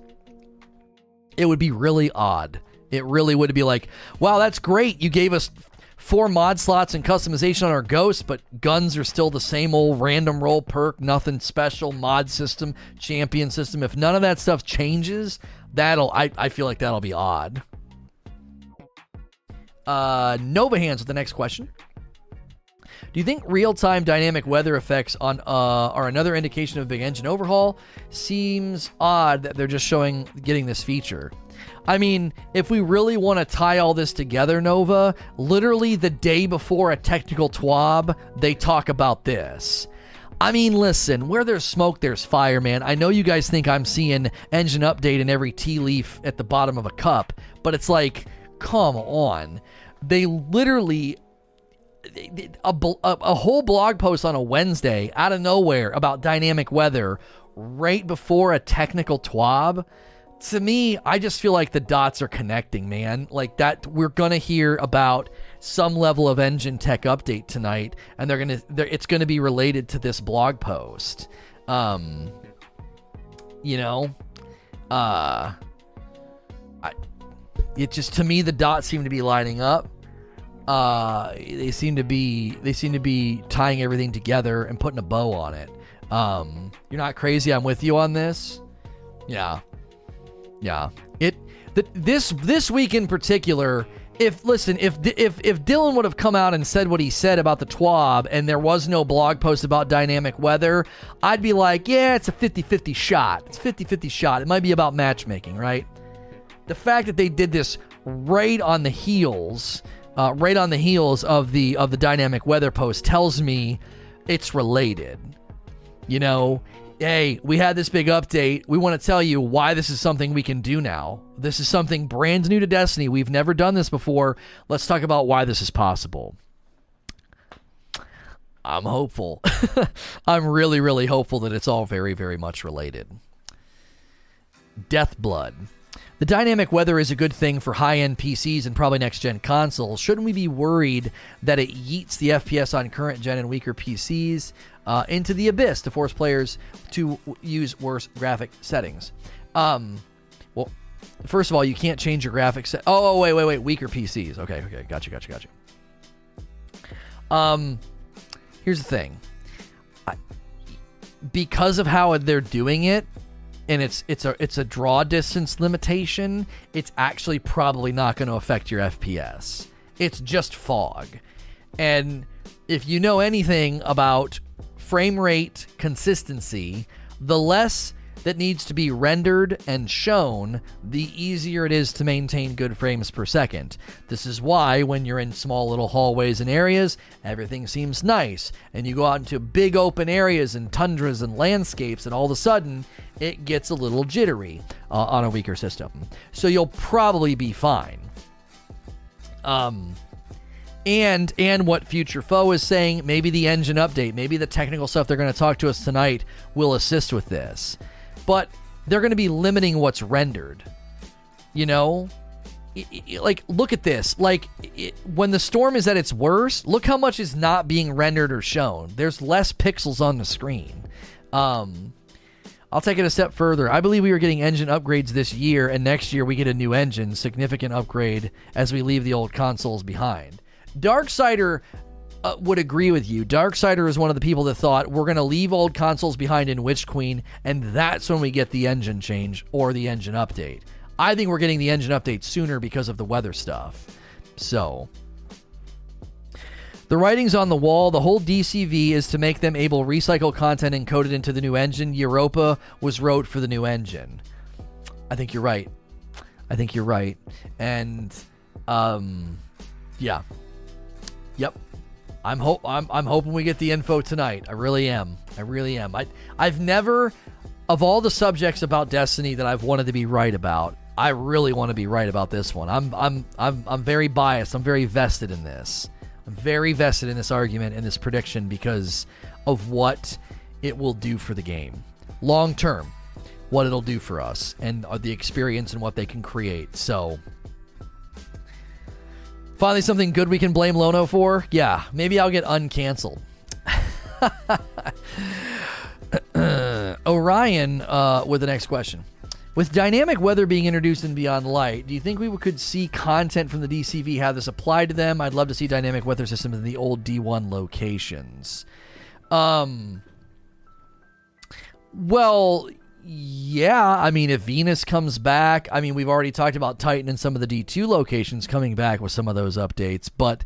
It would be really odd. It really would be like, wow, that's great. You gave us four mod slots and customization on our ghost, but guns are still the same old random roll perk, nothing special, mod system, champion system. If none of that stuff changes, that'll I, I feel like that'll be odd. Uh Nova Hands with the next question. Do you think real-time dynamic weather effects on uh, are another indication of big engine overhaul? Seems odd that they're just showing getting this feature. I mean, if we really want to tie all this together, Nova, literally the day before a technical TWAB, they talk about this. I mean, listen, where there's smoke, there's fire, man. I know you guys think I'm seeing engine update in every tea leaf at the bottom of a cup, but it's like, come on. They literally a, a, a whole blog post on a Wednesday out of nowhere about dynamic weather right before a technical TWAB. To me, I just feel like the dots are connecting, man. Like that, we're gonna hear about some level of engine tech update tonight, and they're gonna, they're, it's gonna be related to this blog post. Um, you know, uh, I, it just to me the dots seem to be lining up uh, they seem to be they seem to be tying everything together and putting a bow on it. Um, you're not crazy. I'm with you on this. Yeah, yeah. It the, this this week in particular. If listen, if if if Dylan would have come out and said what he said about the TWAB and there was no blog post about dynamic weather, I'd be like, yeah, it's a 50-50 shot. It's 50-50 shot. It might be about matchmaking, right? The fact that they did this right on the heels uh, right on the heels of the of the dynamic weather post tells me it's related. You know, hey, we had this big update. We want to tell you why this is something we can do now. This is something brand new to Destiny. We've never done this before. Let's talk about why this is possible. I'm hopeful. I'm really, really hopeful that it's all very, very much related. Death Blood. The dynamic weather is a good thing for high end PCs and probably next gen consoles. Shouldn't we be worried that it yeets the FPS on current gen and weaker PCs uh, into the abyss to force players to use worse graphic settings? Um, well, first of all, you can't change your graphics. Se- oh, oh, wait, wait, wait. Weaker PCs. Okay, okay. Gotcha, gotcha, gotcha. Um, here's the thing. I, because of how they're doing it, and it's it's a it's a draw distance limitation, it's actually probably not going to affect your FPS. It's just fog. And if you know anything about frame rate consistency, the less that needs to be rendered and shown, the easier it is to maintain good frames per second. This is why, when you're in small little hallways and areas, everything seems nice, and you go out into big open areas and tundras and landscapes, and all of a sudden, it gets a little jittery uh, on a weaker system. So you'll probably be fine. Um, and and what Future Foe is saying, maybe the engine update, maybe the technical stuff they're going to talk to us tonight will assist with this but they're going to be limiting what's rendered. You know, it, it, like look at this. Like it, when the storm is at its worst, look how much is not being rendered or shown. There's less pixels on the screen. Um, I'll take it a step further. I believe we are getting engine upgrades this year, and next year we get a new engine, significant upgrade as we leave the old consoles behind. Darksider uh, would agree with you. Darksider is one of the people that thought we're going to leave old consoles behind in Witch Queen, and that's when we get the engine change or the engine update. I think we're getting the engine update sooner because of the weather stuff. So, the writing's on the wall. The whole DCV is to make them able to recycle content encoded into the new engine. Europa was wrote for the new engine. I think you're right. I think you're right. And, um, yeah. Yep. I'm hope I'm I'm hoping we get the info tonight. I really am. I really am. I I've never of all the subjects about Destiny that I've wanted to be right about, I really want to be right about this one. I'm I'm I'm I'm very biased. I'm very vested in this. I'm very vested in this argument and this prediction because of what it will do for the game. Long term, what it'll do for us and uh, the experience and what they can create. So, Finally, something good we can blame Lono for? Yeah, maybe I'll get uncanceled. Orion uh, with the next question. With dynamic weather being introduced in Beyond Light, do you think we could see content from the DCV have this applied to them? I'd love to see dynamic weather systems in the old D1 locations. Um, well, yeah, I mean, if Venus comes back, I mean, we've already talked about Titan and some of the D2 locations coming back with some of those updates, but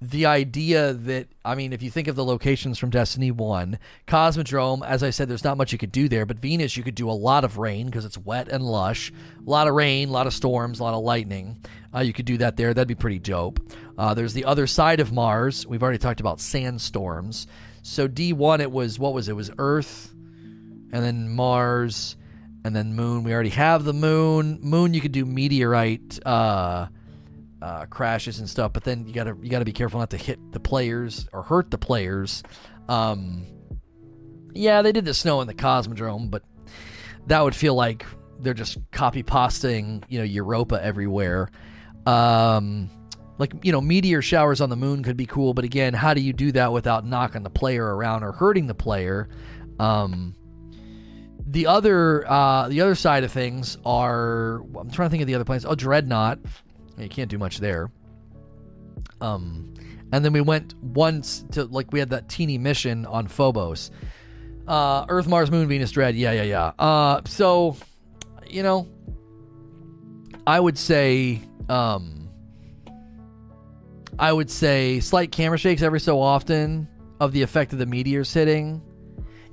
the idea that, I mean, if you think of the locations from Destiny 1, Cosmodrome, as I said, there's not much you could do there, but Venus, you could do a lot of rain because it's wet and lush. A lot of rain, a lot of storms, a lot of lightning. Uh, you could do that there. That'd be pretty dope. Uh, there's the other side of Mars. We've already talked about sandstorms. So D1, it was, what was it? it was Earth and then Mars, and then Moon. We already have the Moon. Moon, you could do meteorite uh, uh, crashes and stuff, but then you gotta you gotta be careful not to hit the players or hurt the players. Um, yeah, they did the snow in the Cosmodrome, but that would feel like they're just copy pasting, you know, Europa everywhere. Um, like you know, meteor showers on the moon could be cool, but again, how do you do that without knocking the player around or hurting the player? Um, the other uh, the other side of things are I'm trying to think of the other planets. Oh, Dreadnought. You can't do much there. Um, and then we went once to like we had that teeny mission on Phobos. Uh, Earth, Mars, Moon, Venus, Dread. Yeah, yeah, yeah. Uh, so you know, I would say um, I would say slight camera shakes every so often of the effect of the meteors hitting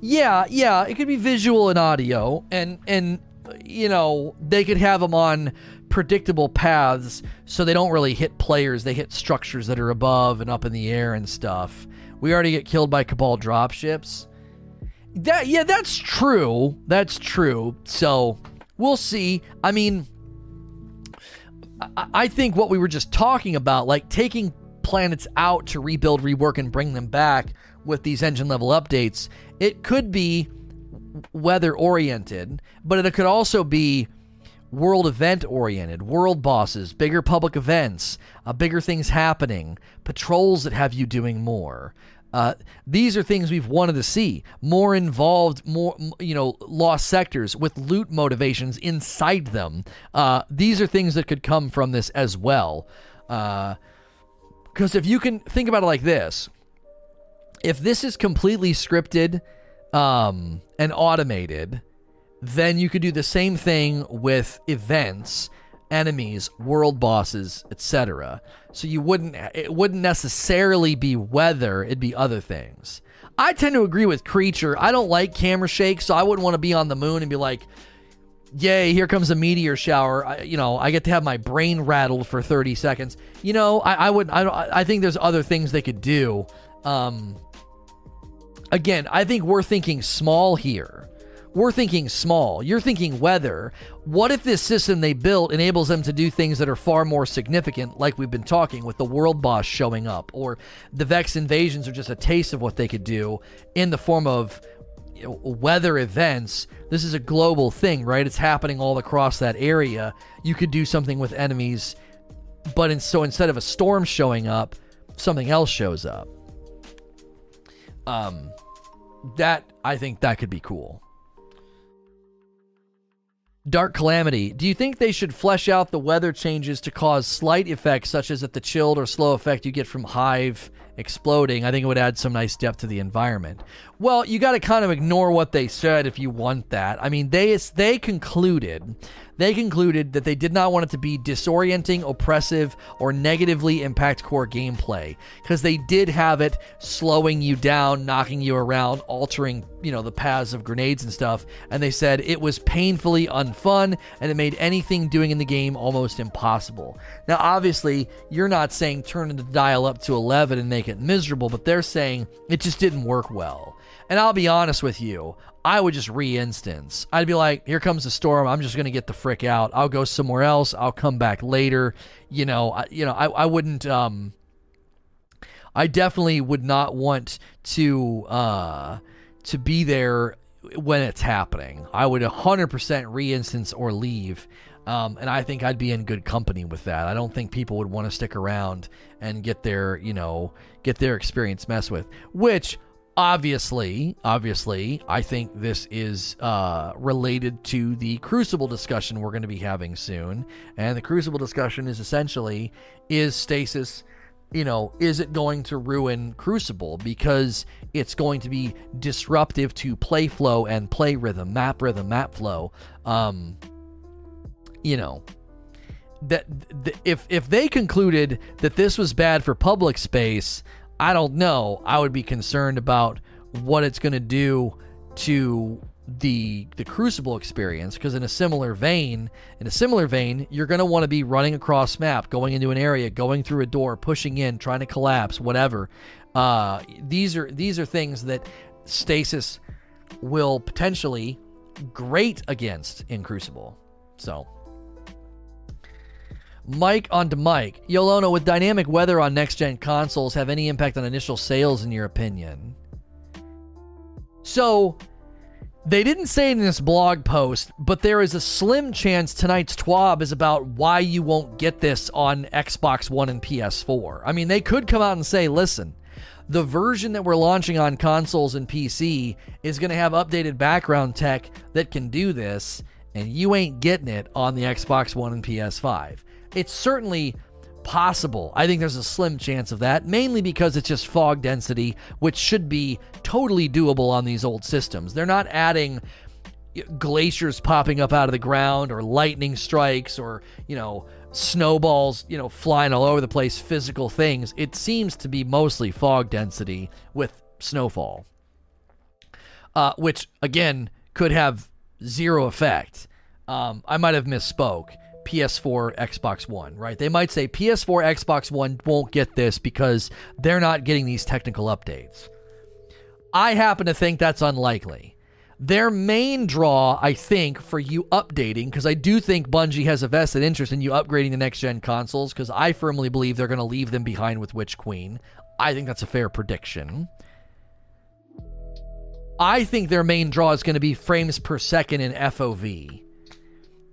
yeah, yeah, it could be visual and audio, and and you know they could have them on predictable paths so they don't really hit players. They hit structures that are above and up in the air and stuff. We already get killed by Cabal dropships. That yeah, that's true. That's true. So we'll see. I mean, I, I think what we were just talking about, like taking planets out to rebuild, rework, and bring them back with these engine level updates, it could be weather oriented, but it could also be world event oriented, world bosses, bigger public events, uh, bigger things happening, patrols that have you doing more. Uh, these are things we've wanted to see more involved, more you know, lost sectors with loot motivations inside them. Uh, these are things that could come from this as well. Because uh, if you can think about it like this, if this is completely scripted um, and automated, then you could do the same thing with events, enemies, world bosses, etc. So you wouldn't it wouldn't necessarily be weather, it'd be other things. I tend to agree with Creature. I don't like camera shake, so I wouldn't want to be on the moon and be like, yay, here comes a meteor shower. I, you know, I get to have my brain rattled for 30 seconds. You know, I, I would, I, I think there's other things they could do. Um, again, I think we're thinking small here. We're thinking small. You're thinking weather. What if this system they built enables them to do things that are far more significant, like we've been talking with the world boss showing up, or the Vex invasions are just a taste of what they could do in the form of you know, weather events. This is a global thing, right? It's happening all across that area. You could do something with enemies, but in, so instead of a storm showing up, something else shows up. Um, that I think that could be cool. Dark Calamity. Do you think they should flesh out the weather changes to cause slight effects, such as that the chilled or slow effect you get from Hive exploding? I think it would add some nice depth to the environment. Well, you got to kind of ignore what they said if you want that. I mean, they they concluded they concluded that they did not want it to be disorienting, oppressive, or negatively impact core gameplay because they did have it slowing you down, knocking you around, altering, you know, the paths of grenades and stuff. And they said it was painfully unfun and it made anything doing in the game almost impossible. Now, obviously, you're not saying turn the dial up to 11 and make it miserable, but they're saying it just didn't work well. And I'll be honest with you, I would just re-instance. I'd be like, "Here comes the storm. I'm just gonna get the frick out. I'll go somewhere else. I'll come back later." You know, I, you know, I, I wouldn't. Um, I definitely would not want to uh, to be there when it's happening. I would 100% re-instance or leave. Um, and I think I'd be in good company with that. I don't think people would want to stick around and get their, you know, get their experience messed with. Which obviously, obviously, I think this is uh, related to the Crucible discussion we're going to be having soon. And the Crucible discussion is essentially is stasis, you know, is it going to ruin Crucible because it's going to be disruptive to play flow and play rhythm, map rhythm, map flow. Um, you know, that if if they concluded that this was bad for public space I don't know. I would be concerned about what it's going to do to the the crucible experience because in a similar vein in a similar vein you're going to want to be running across map going into an area going through a door pushing in trying to collapse whatever uh, these are these are things that stasis will potentially grate against in crucible so Mike on onto Mike. Yolona, with dynamic weather on next gen consoles, have any impact on initial sales in your opinion? So, they didn't say it in this blog post, but there is a slim chance tonight's TWAB is about why you won't get this on Xbox One and PS4. I mean, they could come out and say, listen, the version that we're launching on consoles and PC is going to have updated background tech that can do this, and you ain't getting it on the Xbox One and PS5. It's certainly possible. I think there's a slim chance of that, mainly because it's just fog density, which should be totally doable on these old systems. They're not adding glaciers popping up out of the ground or lightning strikes or, you know, snowballs, you know, flying all over the place, physical things. It seems to be mostly fog density with snowfall. Uh, which again could have zero effect. Um, I might have misspoke. PS4, Xbox One, right? They might say PS4, Xbox One won't get this because they're not getting these technical updates. I happen to think that's unlikely. Their main draw, I think, for you updating, because I do think Bungie has a vested interest in you upgrading the next gen consoles, because I firmly believe they're going to leave them behind with Witch Queen. I think that's a fair prediction. I think their main draw is going to be frames per second in FOV.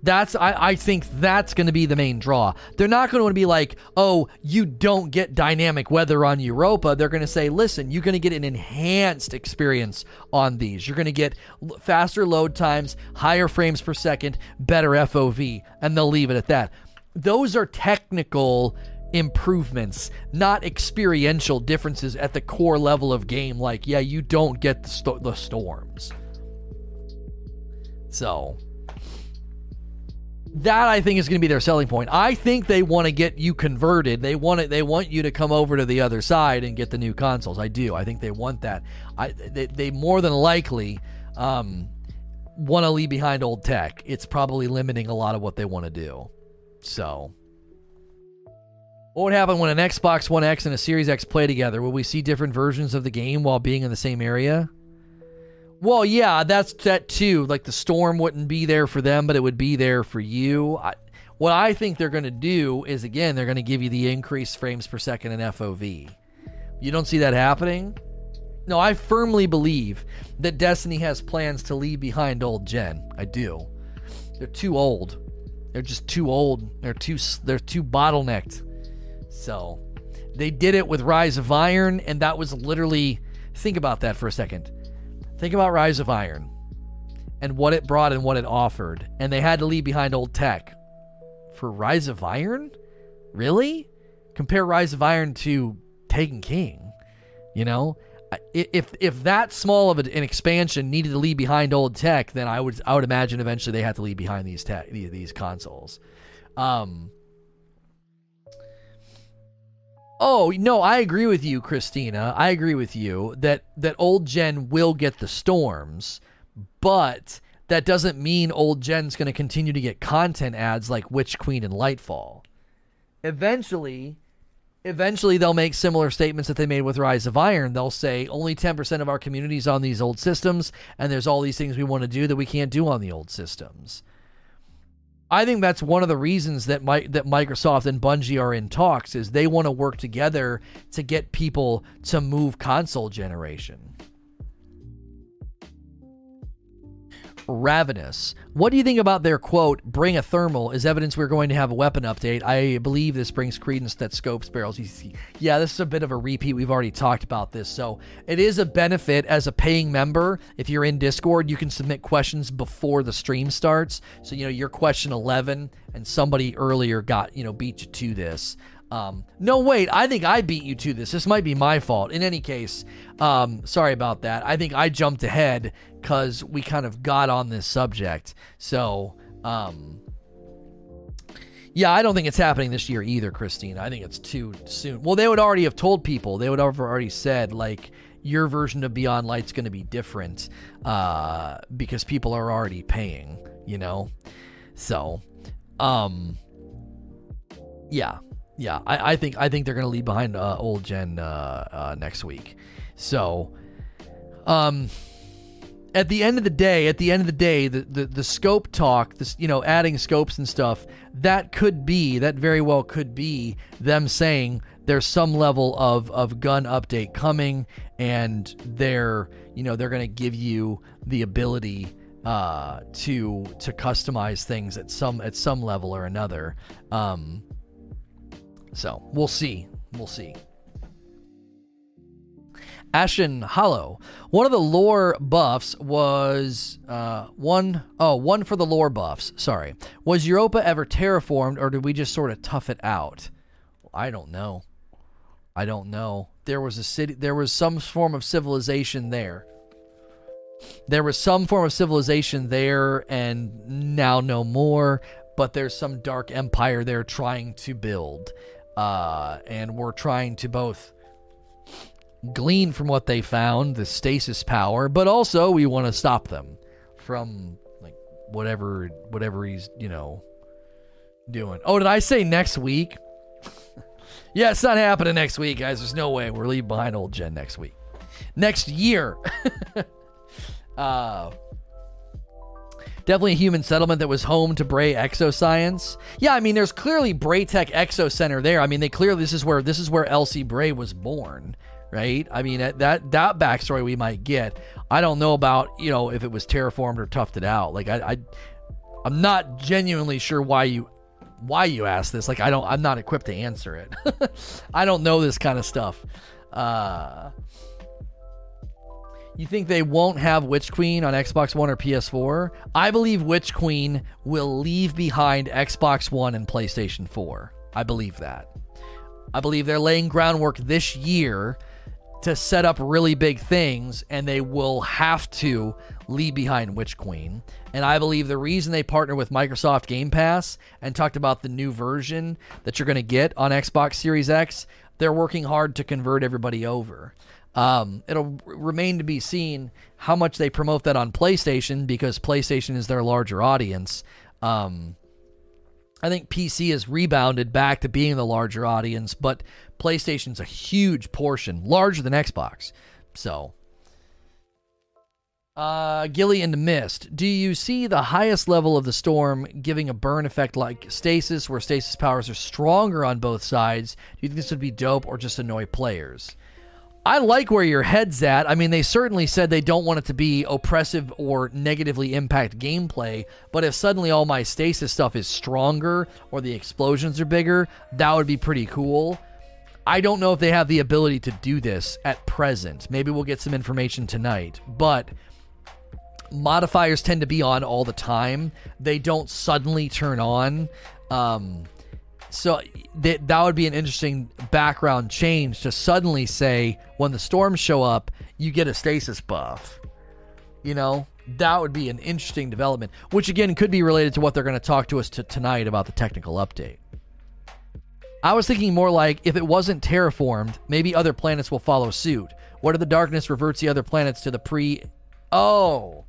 That's I, I think that's going to be the main draw. They're not going to be like, oh, you don't get dynamic weather on Europa. They're going to say, listen, you're going to get an enhanced experience on these. You're going to get faster load times, higher frames per second, better FOV, and they'll leave it at that. Those are technical improvements, not experiential differences at the core level of game. Like, yeah, you don't get the, sto- the storms. So that I think is going to be their selling point. I think they want to get you converted. They want it. They want you to come over to the other side and get the new consoles. I do. I think they want that. I they, they more than likely um, want to leave behind old tech. It's probably limiting a lot of what they want to do. So, what would happen when an Xbox One X and a Series X play together? Will we see different versions of the game while being in the same area? Well, yeah, that's that too. Like the storm wouldn't be there for them, but it would be there for you. I, what I think they're going to do is again, they're going to give you the increased frames per second in FOV. You don't see that happening? No, I firmly believe that Destiny has plans to leave behind old gen. I do. They're too old. They're just too old. They're too they're too bottlenecked. So, they did it with Rise of Iron and that was literally think about that for a second Think about Rise of Iron and what it brought and what it offered. And they had to leave behind old tech. For Rise of Iron? Really? Compare Rise of Iron to Taken King. You know? If if that small of an expansion needed to leave behind old tech, then I would I would imagine eventually they had to leave behind these tech, these consoles. Um, Oh no, I agree with you, Christina. I agree with you that that old gen will get the storms, but that doesn't mean old gen's going to continue to get content ads like Witch Queen and Lightfall. Eventually, eventually they'll make similar statements that they made with Rise of Iron. They'll say only 10% of our community is on these old systems, and there's all these things we want to do that we can't do on the old systems. I think that's one of the reasons that my, that Microsoft and Bungie are in talks is they want to work together to get people to move console generation. Ravenous. What do you think about their quote, bring a thermal, is evidence we're going to have a weapon update? I believe this brings credence that scopes barrels. Yeah, this is a bit of a repeat. We've already talked about this. So it is a benefit as a paying member. If you're in Discord, you can submit questions before the stream starts. So, you know, your question 11 and somebody earlier got, you know, beat you to this. Um, no, wait, I think I beat you to this. This might be my fault. In any case, um, sorry about that. I think I jumped ahead because we kind of got on this subject. So, um, yeah, I don't think it's happening this year either, Christine. I think it's too soon. Well, they would already have told people. They would have already said like your version of Beyond Light's going to be different uh, because people are already paying. You know, so um, yeah yeah, I, I think I think they're going to leave behind uh, old gen uh, uh, next week. So, um, at the end of the day, at the end of the day, the, the, the scope talk, this you know, adding scopes and stuff, that could be that very well could be them saying there's some level of of gun update coming, and they're you know they're going to give you the ability uh, to to customize things at some at some level or another. Um, so we'll see. We'll see. Ashen Hollow. One of the lore buffs was uh, one oh one for the lore buffs. Sorry, was Europa ever terraformed, or did we just sort of tough it out? I don't know. I don't know. There was a city. There was some form of civilization there. There was some form of civilization there, and now no more. But there's some dark empire there trying to build uh, and we're trying to both glean from what they found, the stasis power, but also we want to stop them from like whatever whatever he's you know doing. Oh, did I say next week? yeah, it's not happening next week, guys. There's no way we're leaving behind old Gen next week. Next year. uh Definitely a human settlement that was home to Bray Exoscience. Yeah, I mean, there's clearly Braytech Exo Center there. I mean, they clearly this is where this is where Elsie Bray was born, right? I mean, that that backstory we might get. I don't know about you know if it was terraformed or it out. Like I, I I'm not genuinely sure why you why you asked this. Like I don't I'm not equipped to answer it. I don't know this kind of stuff. Uh you think they won't have Witch Queen on Xbox One or PS4? I believe Witch Queen will leave behind Xbox One and PlayStation 4. I believe that. I believe they're laying groundwork this year to set up really big things, and they will have to leave behind Witch Queen. And I believe the reason they partner with Microsoft Game Pass and talked about the new version that you're going to get on Xbox Series X, they're working hard to convert everybody over. Um, it'll remain to be seen how much they promote that on PlayStation because PlayStation is their larger audience. Um, I think PC has rebounded back to being the larger audience, but PlayStation's a huge portion, larger than Xbox. So, uh, Gilly and Mist. Do you see the highest level of the storm giving a burn effect like stasis, where stasis powers are stronger on both sides? Do you think this would be dope or just annoy players? I like where your head's at. I mean, they certainly said they don't want it to be oppressive or negatively impact gameplay, but if suddenly all my stasis stuff is stronger or the explosions are bigger, that would be pretty cool. I don't know if they have the ability to do this at present. Maybe we'll get some information tonight, but modifiers tend to be on all the time. They don't suddenly turn on. Um, so that that would be an interesting background change to suddenly say when the storms show up, you get a stasis buff. You know, that would be an interesting development, which again could be related to what they're going to talk to us to tonight about the technical update. I was thinking more like if it wasn't terraformed, maybe other planets will follow suit. What if the darkness reverts the other planets to the pre? Oh,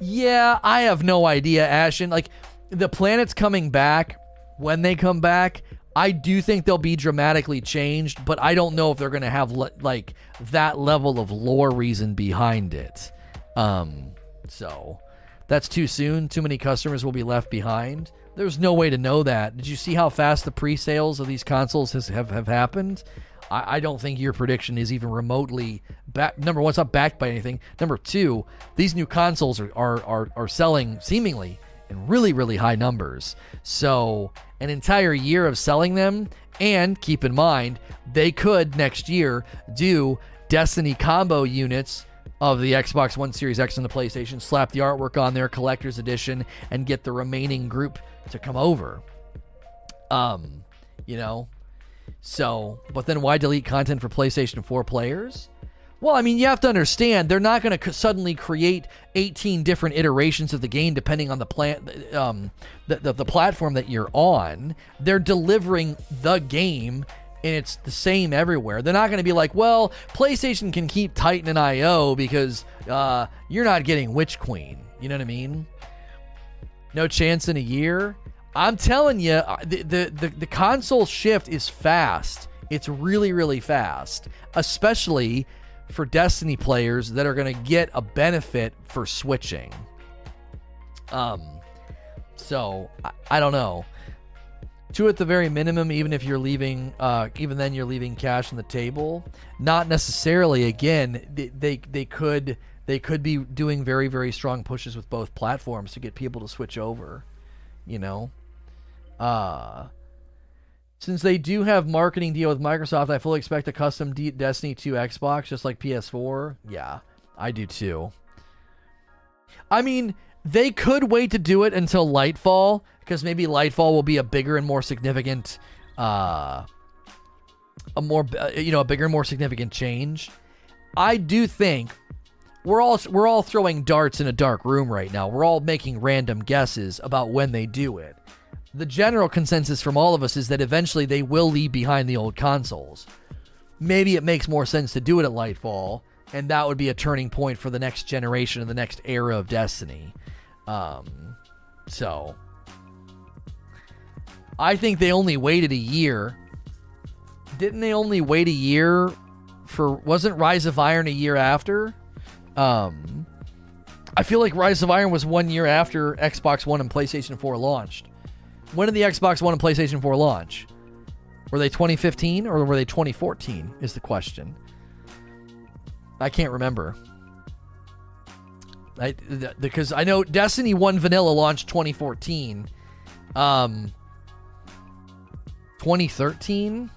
yeah, I have no idea, Ashen. Like the planets coming back when they come back, I do think they'll be dramatically changed, but I don't know if they're going to have le- like that level of lore reason behind it. Um, so that's too soon. Too many customers will be left behind. There's no way to know that. Did you see how fast the pre-sales of these consoles has, have have happened? I, I don't think your prediction is even remotely back. Number one, it's not backed by anything. Number two, these new consoles are are are, are selling seemingly in really, really high numbers. So, an entire year of selling them, and keep in mind, they could next year do Destiny combo units of the Xbox One Series X and the PlayStation, slap the artwork on their collector's edition, and get the remaining group to come over. Um, you know, so, but then why delete content for PlayStation 4 players? Well, I mean, you have to understand they're not going to suddenly create 18 different iterations of the game depending on the plan, um, the, the, the platform that you're on. They're delivering the game and it's the same everywhere. They're not going to be like, well, PlayStation can keep Titan and IO because uh, you're not getting Witch Queen. You know what I mean? No chance in a year. I'm telling you, uh, the, the, the, the console shift is fast. It's really, really fast, especially for Destiny players that are going to get a benefit for switching. Um, so I, I, don't know. Two at the very minimum, even if you're leaving, uh, even then you're leaving cash on the table. Not necessarily. Again, they, they they could they could be doing very very strong pushes with both platforms to get people to switch over. You know, uh since they do have marketing deal with Microsoft, I fully expect a custom D- Destiny 2 Xbox, just like PS4. Yeah, I do too. I mean, they could wait to do it until Lightfall, because maybe Lightfall will be a bigger and more significant, uh, a more, uh, you know, a bigger and more significant change. I do think we're all we're all throwing darts in a dark room right now. We're all making random guesses about when they do it the general consensus from all of us is that eventually they will leave behind the old consoles. Maybe it makes more sense to do it at Lightfall, and that would be a turning point for the next generation and the next era of Destiny. Um, so, I think they only waited a year. Didn't they only wait a year for? Wasn't Rise of Iron a year after? Um, I feel like Rise of Iron was one year after Xbox One and PlayStation 4 launched. When did the Xbox One and PlayStation 4 launch? Were they 2015 or were they 2014? Is the question. I can't remember. I, th- because I know Destiny 1 Vanilla launched 2014. Um 2013?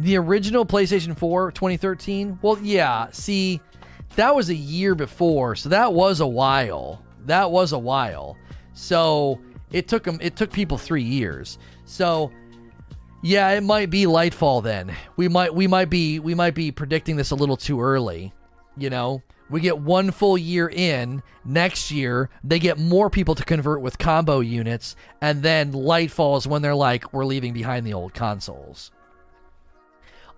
The original PlayStation 4 2013? Well, yeah, see, that was a year before, so that was a while. That was a while. So, it took them. It took people three years. So, yeah, it might be Lightfall. Then we might we might be we might be predicting this a little too early. You know, We get one full year in. Next year, they get more people to convert with combo units, and then Lightfall's when they're like, we're leaving behind the old consoles.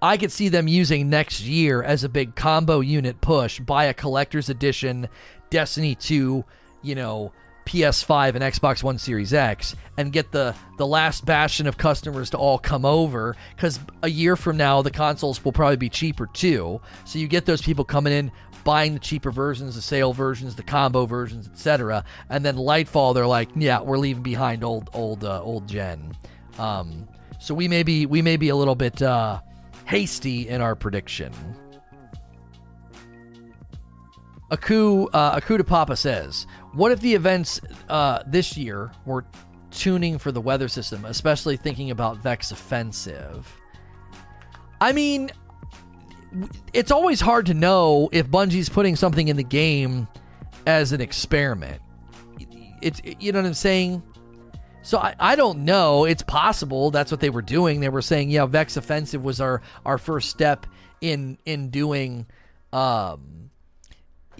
I could see them using next year as a big combo unit push, buy a collector's edition Destiny 2, you know, PS5 and Xbox One Series X and get the the last bastion of customers to all come over cuz a year from now the consoles will probably be cheaper too. So you get those people coming in buying the cheaper versions, the sale versions, the combo versions, etc. And then Lightfall they're like, "Yeah, we're leaving behind old old uh, old gen." Um, so we may be we may be a little bit uh, hasty in our prediction. Aku uh, to Papa says, "What if the events uh, this year were tuning for the weather system, especially thinking about Vex offensive?" I mean, it's always hard to know if Bungie's putting something in the game as an experiment. It's you know what I'm saying. So I, I don't know. It's possible that's what they were doing. They were saying, yeah, Vex offensive was our our first step in in doing um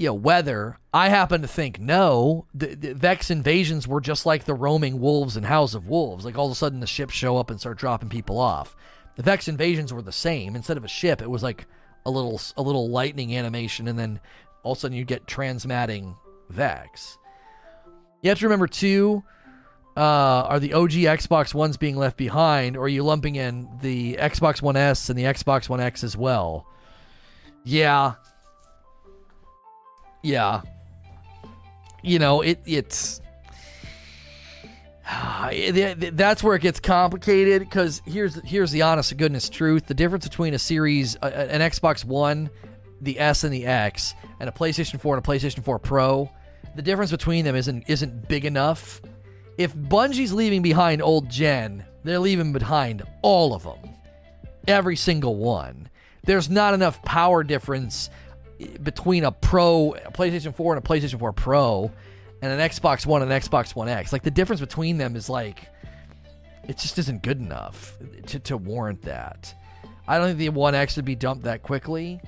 you know weather. I happen to think no. The, the Vex invasions were just like the roaming wolves and House of Wolves. Like all of a sudden the ships show up and start dropping people off. The Vex invasions were the same. Instead of a ship, it was like a little a little lightning animation, and then all of a sudden you get transmatting Vex. You have to remember too. Uh, are the OG Xbox Ones being left behind, or are you lumping in the Xbox One S and the Xbox One X as well? Yeah, yeah. You know, it it's that's where it gets complicated because here's here's the honest to goodness truth: the difference between a series, an Xbox One, the S and the X, and a PlayStation 4 and a PlayStation 4 Pro, the difference between them isn't isn't big enough. If Bungie's leaving behind old gen, they're leaving behind all of them, every single one. There's not enough power difference between a Pro, a PlayStation 4, and a PlayStation 4 Pro and an Xbox One and an Xbox One X. Like the difference between them is like it just isn't good enough to, to warrant that. I don't think the One X would be dumped that quickly.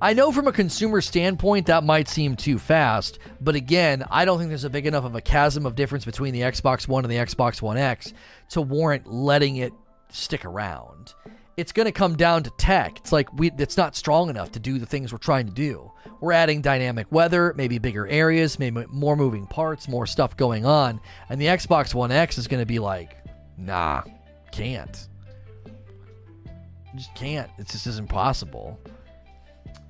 I know from a consumer standpoint that might seem too fast, but again, I don't think there's a big enough of a chasm of difference between the Xbox One and the Xbox One X to warrant letting it stick around. It's going to come down to tech. It's like we it's not strong enough to do the things we're trying to do. We're adding dynamic weather, maybe bigger areas, maybe more moving parts, more stuff going on. And the Xbox One X is going to be like, nah, can't. Just can't. It just isn't possible.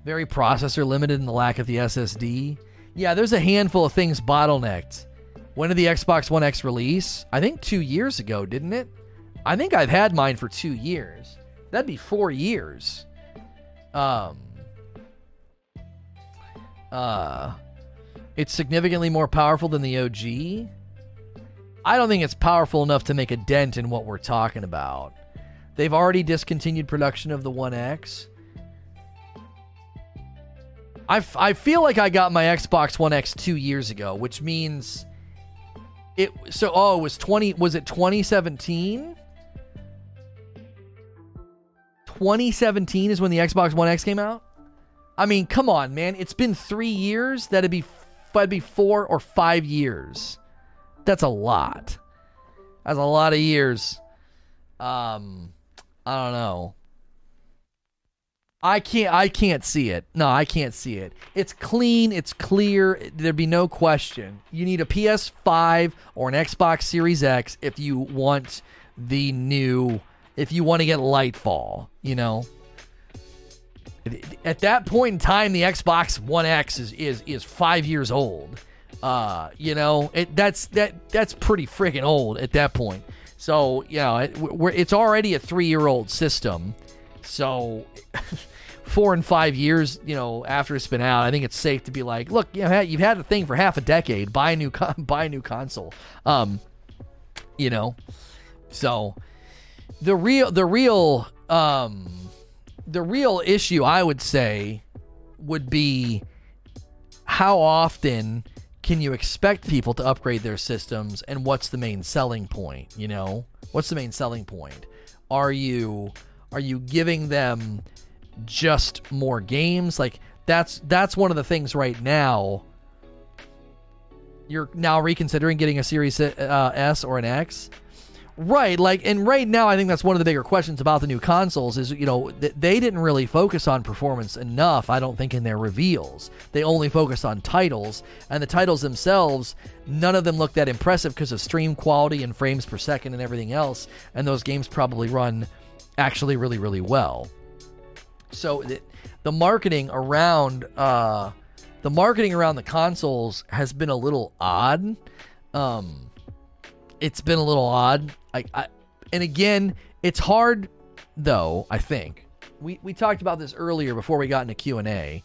Very processor limited in the lack of the SSD. Yeah, there's a handful of things bottlenecked. When did the Xbox One X release? I think two years ago, didn't it? I think I've had mine for two years. That'd be four years. Um, uh, it's significantly more powerful than the OG. I don't think it's powerful enough to make a dent in what we're talking about. They've already discontinued production of the One X. I, f- I feel like I got my Xbox One X two years ago, which means it. So oh, it was twenty. Was it twenty seventeen? 2017 is when the Xbox One X came out. I mean, come on, man. It's been three years. That'd be that'd be four or five years. That's a lot. That's a lot of years. Um, I don't know. I can't. I can't see it. No, I can't see it. It's clean. It's clear. There'd be no question. You need a PS5 or an Xbox Series X if you want the new. If you want to get Lightfall, you know at that point in time, the Xbox One X is is is five years old. Uh, you know, it, that's that that's pretty freaking old at that point. So you know, it, it's already a three year old system. So. four and five years, you know, after it's been out, I think it's safe to be like, look, you know, you've had the thing for half a decade. Buy a new, con- buy a new console. Um, you know, so the real, the real, um, the real issue, I would say, would be how often can you expect people to upgrade their systems and what's the main selling point you know what's the main selling point are you are you giving them just more games. Like that's that's one of the things right now. You're now reconsidering getting a Series uh, S or an X. Right, like, and right now, I think that's one of the bigger questions about the new consoles is, you know, th- they didn't really focus on performance enough, I don't think, in their reveals. They only focused on titles, and the titles themselves, none of them look that impressive because of stream quality and frames per second and everything else, and those games probably run actually really, really well. So the, the marketing around, uh, the marketing around the consoles has been a little odd. Um, it's been a little odd. I, I, and again, it's hard though. I think we we talked about this earlier before we got into Q and A.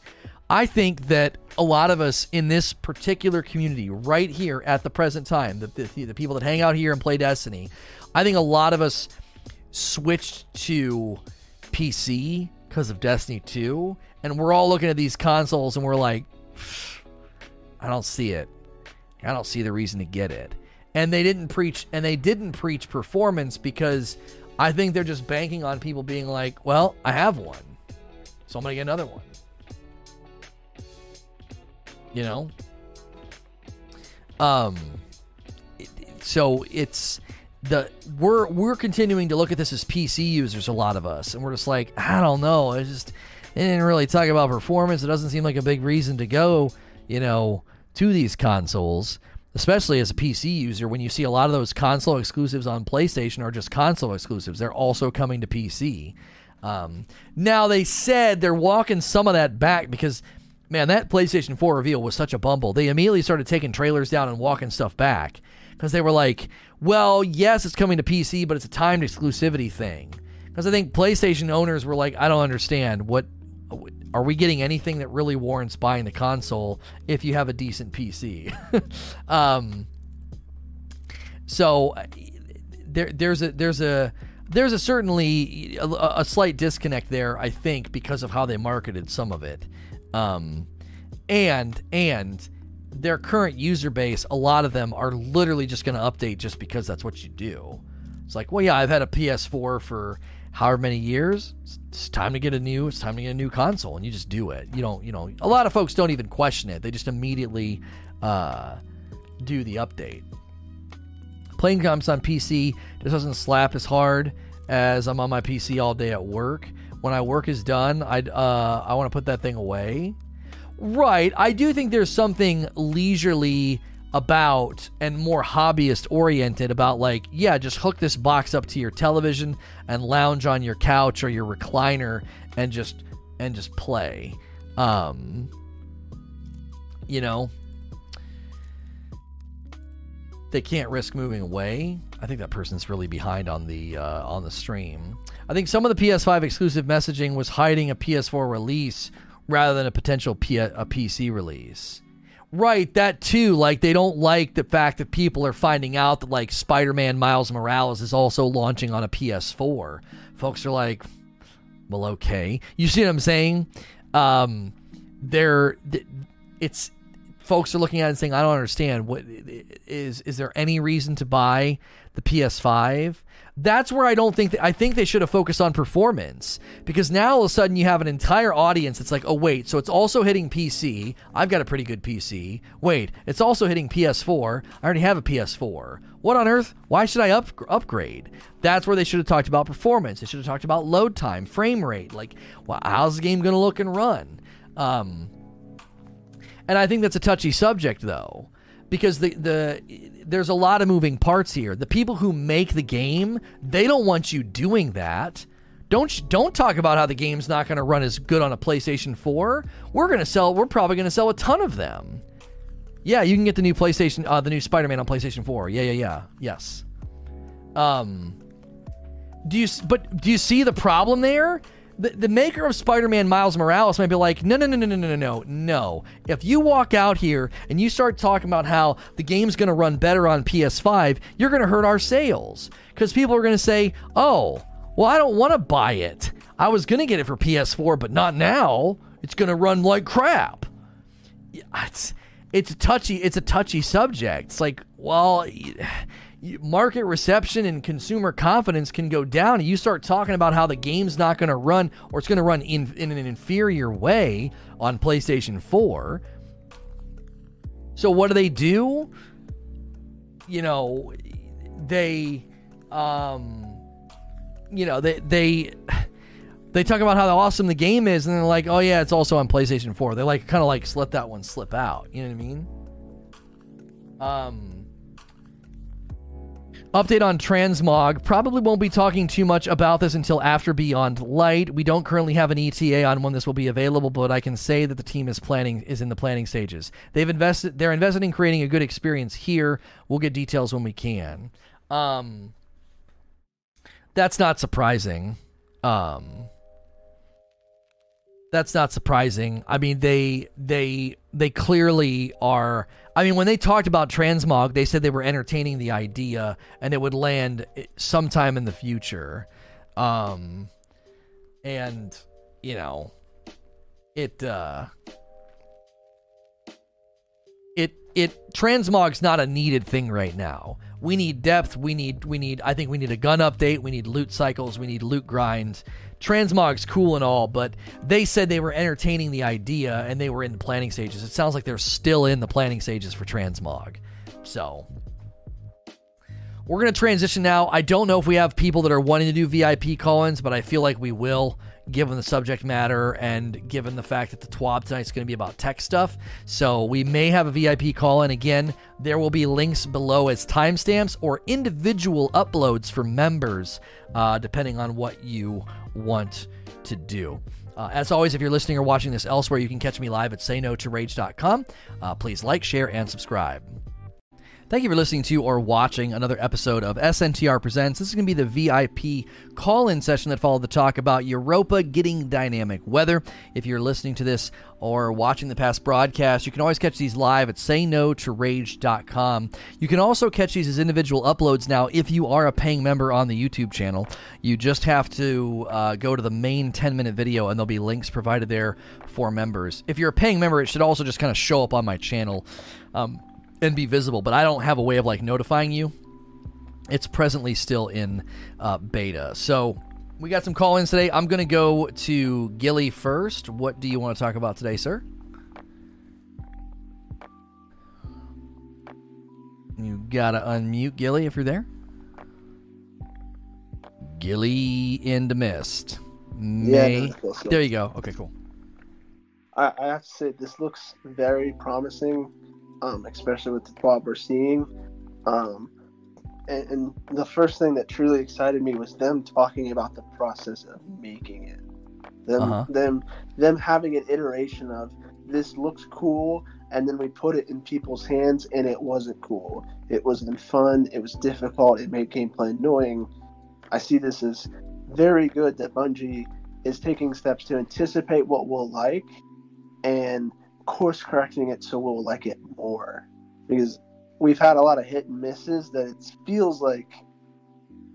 I think that a lot of us in this particular community, right here at the present time, the, the, the people that hang out here and play Destiny, I think a lot of us switched to PC because of Destiny 2, and we're all looking at these consoles and we're like, I don't see it. I don't see the reason to get it and they didn't preach and they didn't preach performance because I think they're just banking on people being like, well, I have one, so I'm gonna get another one. You know, um, so it's the we're we're continuing to look at this as PC users, a lot of us, and we're just like, I don't know, it's just they didn't really talk about performance. It doesn't seem like a big reason to go, you know, to these consoles especially as a PC user, when you see a lot of those console exclusives on PlayStation are just console exclusives. They're also coming to PC. Um, now they said they're walking some of that back because, man, that PlayStation 4 reveal was such a bumble. They immediately started taking trailers down and walking stuff back because they were like, well, yes, it's coming to PC, but it's a timed exclusivity thing. Because I think PlayStation owners were like, I don't understand what are we getting anything that really warrants buying the console if you have a decent PC? um, so there, there's a there's a there's a certainly a, a, slight disconnect there, I think, because of how they marketed some of it, um, and and their current user base, a lot of them are literally just going to update just because that's what you do. It's like, well, yeah, I've had a PS4 for however many years, it's time to get a new it's time to get a new console and you just do it. You don't, you know, a lot of folks don't even question it. They just immediately uh, do the update. Playing games on PC just doesn't slap as hard as I'm on my PC all day at work. When I work is done, I uh, I want to put that thing away. Right, I do think there's something leisurely about and more hobbyist oriented about like yeah just hook this box up to your television and lounge on your couch or your recliner and just and just play. Um you know they can't risk moving away. I think that person's really behind on the uh, on the stream. I think some of the ps5 exclusive messaging was hiding a ps4 release rather than a potential P- a pc release Right, that too. Like they don't like the fact that people are finding out that like Spider-Man Miles Morales is also launching on a PS4. Folks are like, "Well, okay." You see what I'm saying? Um they're it's folks are looking at it and saying, "I don't understand. What is is there any reason to buy the PS5?" That's where I don't think that, I think they should have focused on performance because now all of a sudden you have an entire audience that's like, oh wait, so it's also hitting PC. I've got a pretty good PC. Wait, it's also hitting PS4. I already have a PS4. What on earth? Why should I up, upgrade? That's where they should have talked about performance. They should have talked about load time, frame rate. Like, well, how's the game to look and run? Um, and I think that's a touchy subject though because the the there's a lot of moving parts here. The people who make the game, they don't want you doing that. Don't don't talk about how the game's not going to run as good on a PlayStation 4. We're going to sell we're probably going to sell a ton of them. Yeah, you can get the new PlayStation uh, the new Spider-Man on PlayStation 4. Yeah, yeah, yeah. Yes. Um do you but do you see the problem there? The, the maker of Spider-Man Miles Morales might be like, no, no, no, no, no, no, no, no. If you walk out here and you start talking about how the game's going to run better on PS5, you're going to hurt our sales because people are going to say, oh, well, I don't want to buy it. I was going to get it for PS4, but not now. It's going to run like crap. It's it's a touchy it's a touchy subject. It's like, well, market reception and consumer confidence can go down. And you start talking about how the game's not going to run or it's going to run in, in an inferior way on PlayStation 4. So what do they do? You know, they, um, you know, they they they talk about how awesome the game is, and they're like, oh yeah, it's also on PlayStation 4. They like kind of like let that one slip out. You know what I mean? Um. Update on Transmog. Probably won't be talking too much about this until after Beyond Light. We don't currently have an ETA on when this will be available, but I can say that the team is planning is in the planning stages. They've invested they're invested in creating a good experience here. We'll get details when we can. Um that's not surprising. Um that's not surprising. I mean, they they they clearly are. I mean, when they talked about transmog, they said they were entertaining the idea and it would land sometime in the future. Um, and you know, it uh, it it transmog's not a needed thing right now. We need depth. We need we need. I think we need a gun update. We need loot cycles. We need loot grinds Transmog's cool and all, but they said they were entertaining the idea and they were in the planning stages. It sounds like they're still in the planning stages for Transmog. So we're going to transition now. I don't know if we have people that are wanting to do VIP call ins, but I feel like we will given the subject matter and given the fact that the TWAB tonight is going to be about tech stuff. So we may have a VIP call in. Again, there will be links below as timestamps or individual uploads for members, uh, depending on what you want to do. Uh, as always, if you're listening or watching this elsewhere, you can catch me live at sayno2rage.com. Uh, please like, share, and subscribe. Thank you for listening to or watching another episode of SNTR Presents. This is going to be the VIP call in session that followed the talk about Europa getting dynamic weather. If you're listening to this or watching the past broadcast, you can always catch these live at sayno2rage.com. You can also catch these as individual uploads now if you are a paying member on the YouTube channel. You just have to uh, go to the main 10 minute video and there'll be links provided there for members. If you're a paying member, it should also just kind of show up on my channel. Um, and be visible, but I don't have a way of like notifying you. It's presently still in uh, beta. So we got some call ins today. I'm going to go to Gilly first. What do you want to talk about today, sir? You got to unmute Gilly if you're there. Gilly in the mist. May. Yeah, there you go. Okay, cool. I, I have to say, this looks very promising um, especially with the plot we're seeing. Um, and, and, the first thing that truly excited me was them talking about the process of making it. Them, uh-huh. them, them having an iteration of this looks cool, and then we put it in people's hands, and it wasn't cool. It wasn't fun. It was difficult. It made gameplay annoying. I see this as very good that Bungie is taking steps to anticipate what we'll like and course correcting it so we'll like it more. Because we've had a lot of hit and misses that it feels like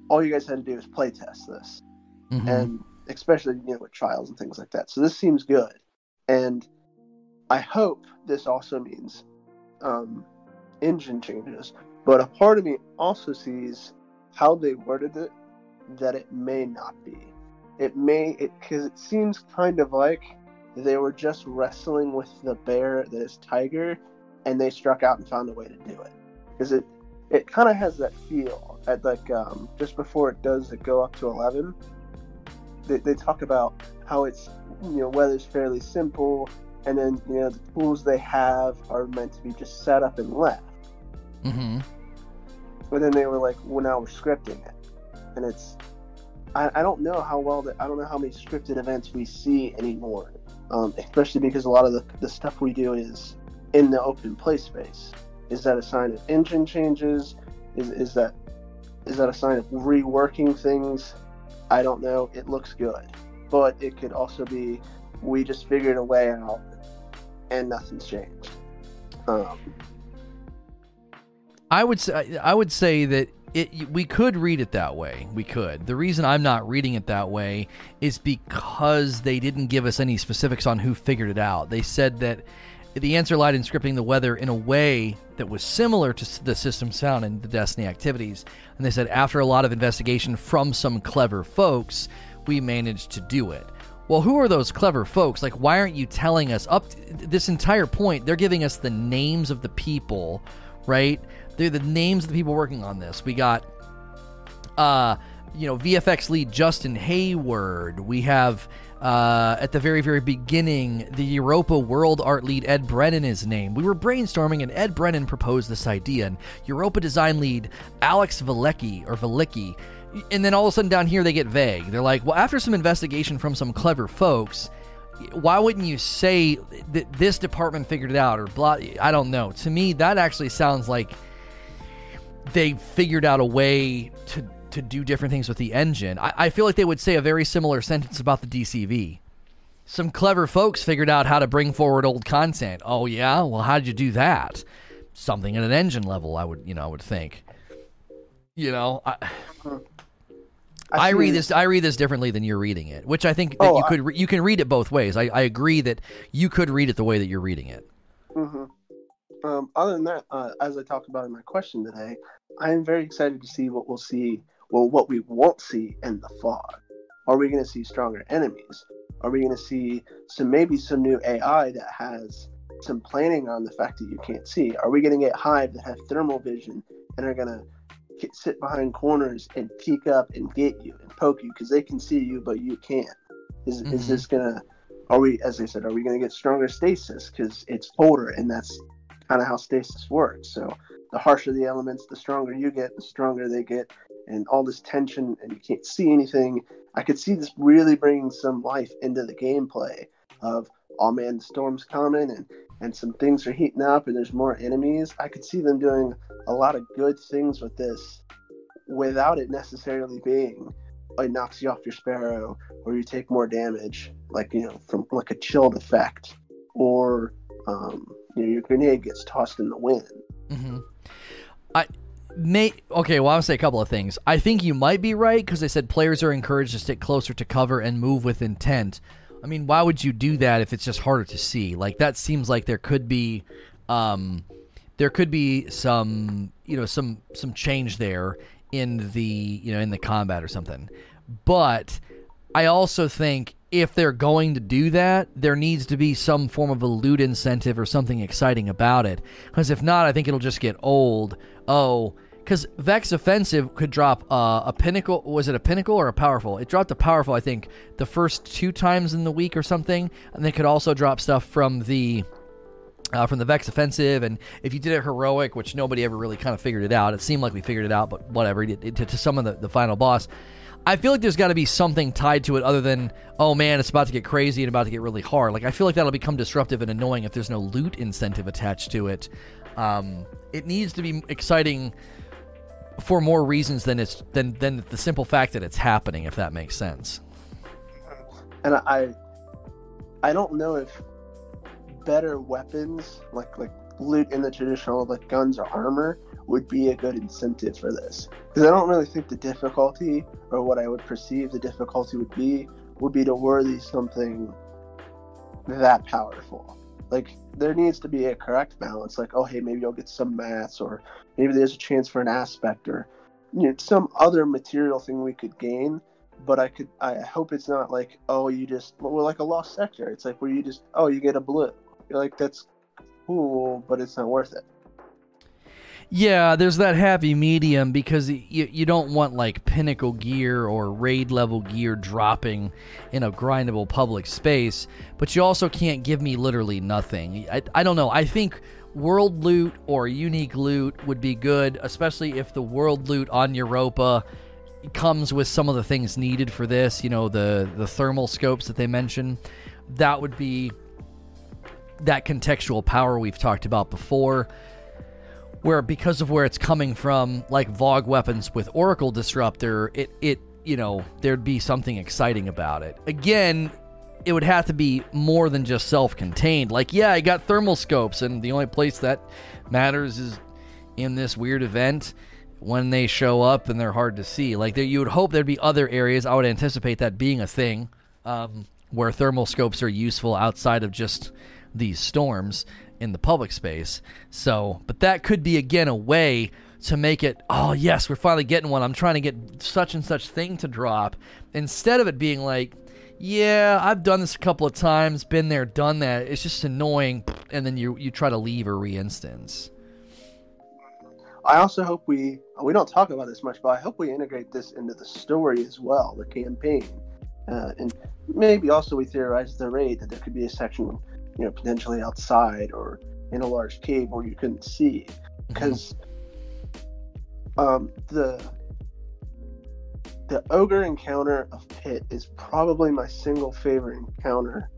all you guys had to do is play test this. Mm-hmm. And especially, you know, with trials and things like that. So this seems good. And I hope this also means um, engine changes. But a part of me also sees how they worded it that it may not be. It may, it because it seems kind of like they were just wrestling with the bear that is tiger, and they struck out and found a way to do it. Because it it kind of has that feel at like um, just before it does it go up to eleven. They, they talk about how it's you know weather's fairly simple, and then you know the tools they have are meant to be just set up and left. Mm-hmm. But then they were like, well, now we're scripting it, and it's I, I don't know how well that I don't know how many scripted events we see anymore um, especially because a lot of the, the stuff we do is in the open play space. Is that a sign of engine changes? Is, is that is that a sign of reworking things? I don't know. It looks good, but it could also be we just figured a way out and nothing's changed. Um, I would say I would say that it, we could read it that way. We could. The reason I'm not reading it that way is because they didn't give us any specifics on who figured it out. They said that the answer lied in scripting the weather in a way that was similar to the system's found in the Destiny activities. And they said after a lot of investigation from some clever folks, we managed to do it. Well, who are those clever folks? Like, why aren't you telling us up this entire point? They're giving us the names of the people, right? They're the names of the people working on this. We got, uh, you know, VFX lead Justin Hayward. We have uh, at the very, very beginning, the Europa World Art lead Ed Brennan is named. We were brainstorming, and Ed Brennan proposed this idea. And Europa design lead Alex Valecki or Valicki, and then all of a sudden down here they get vague. They're like, well, after some investigation from some clever folks, why wouldn't you say that this department figured it out or blah? I don't know. To me, that actually sounds like they figured out a way to to do different things with the engine. I, I feel like they would say a very similar sentence about the DCV. Some clever folks figured out how to bring forward old content. Oh yeah, well, how did you do that? Something at an engine level, I would, you know, I would think. You know, I, I, I read this. I read this differently than you're reading it, which I think that oh, you could. Re- you can read it both ways. I, I agree that you could read it the way that you're reading it. Mm-hmm. Um, other than that, uh, as I talked about in my question today, I am very excited to see what we'll see well, what we won't see in the fog. Are we going to see stronger enemies? Are we going to see some maybe some new AI that has some planning on the fact that you can't see? Are we going to get Hive that have thermal vision and are going to sit behind corners and peek up and get you and poke you because they can see you but you can't? Is, mm-hmm. is this going to, are we, as I said, are we going to get stronger stasis because it's older and that's kind of how stasis works? So the harsher the elements, the stronger you get, the stronger they get, and all this tension, and you can't see anything. I could see this really bringing some life into the gameplay of, oh man, the storm's coming, and and some things are heating up, and there's more enemies. I could see them doing a lot of good things with this, without it necessarily being it knocks you off your sparrow, or you take more damage, like you know from like a chilled effect, or um, you know your grenade gets tossed in the wind. Mm-hmm. I may okay. Well, I'll say a couple of things. I think you might be right because they said players are encouraged to stick closer to cover and move with intent. I mean, why would you do that if it's just harder to see? Like that seems like there could be, um, there could be some, you know, some some change there in the you know in the combat or something. But I also think if they're going to do that, there needs to be some form of a loot incentive or something exciting about it. Because if not, I think it'll just get old. Oh, because Vex Offensive could drop uh, a pinnacle. Was it a pinnacle or a powerful? It dropped a powerful, I think, the first two times in the week or something, and they could also drop stuff from the. Uh, from the Vex offensive, and if you did it heroic, which nobody ever really kind of figured it out, it seemed like we figured it out, but whatever. It, it, to, to some of the, the final boss, I feel like there's got to be something tied to it other than, oh man, it's about to get crazy and about to get really hard. Like, I feel like that'll become disruptive and annoying if there's no loot incentive attached to it. Um, it needs to be exciting for more reasons than it's than than the simple fact that it's happening. If that makes sense. And I, I don't know if better weapons like like loot in the traditional like guns or armor would be a good incentive for this because I don't really think the difficulty or what I would perceive the difficulty would be would be to worthy something that powerful. Like there needs to be a correct balance. Like oh hey maybe I'll get some mats or maybe there's a chance for an aspect or you know some other material thing we could gain. But I could I hope it's not like oh you just well we're like a lost sector. It's like where you just oh you get a blue. You're like that's cool, but it's not worth it. Yeah, there's that happy medium because you, you don't want like pinnacle gear or raid level gear dropping in a grindable public space, but you also can't give me literally nothing. I, I don't know. I think world loot or unique loot would be good, especially if the world loot on Europa comes with some of the things needed for this, you know, the the thermal scopes that they mentioned. That would be that contextual power we've talked about before where because of where it's coming from, like VoG weapons with Oracle Disruptor, it it you know there'd be something exciting about it. Again, it would have to be more than just self-contained. Like, yeah, I got thermal scopes, and the only place that matters is in this weird event when they show up and they're hard to see. Like, there, you would hope there'd be other areas. I would anticipate that being a thing um, where thermal scopes are useful outside of just these storms in the public space. So, but that could be again a way to make it, oh, yes, we're finally getting one. I'm trying to get such and such thing to drop. Instead of it being like, yeah, I've done this a couple of times, been there, done that. It's just annoying, and then you you try to leave a re-instance. I also hope we we don't talk about this much, but I hope we integrate this into the story as well, the campaign, uh, and maybe also we theorize the raid that there could be a section, you know, potentially outside or in a large cave where you couldn't see, because mm-hmm. um, the the ogre encounter of Pit is probably my single favorite encounter,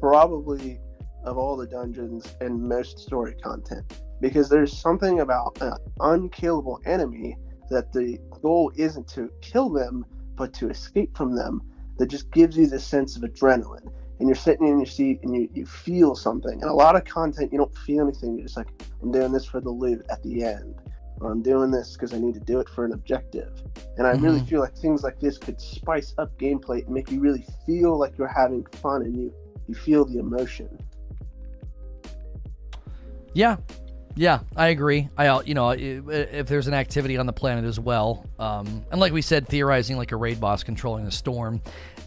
probably of all the dungeons and most story content, because there's something about an unkillable enemy that the goal isn't to kill them, but to escape from them that just gives you this sense of adrenaline. And you're sitting in your seat and you, you feel something. And a lot of content, you don't feel anything. You're just like, I'm doing this for the loot at the end. Or I'm doing this because I need to do it for an objective. And I mm-hmm. really feel like things like this could spice up gameplay and make you really feel like you're having fun and you, you feel the emotion. Yeah, yeah, I agree. I you know if there's an activity on the planet as well, um, and like we said, theorizing like a raid boss controlling the storm,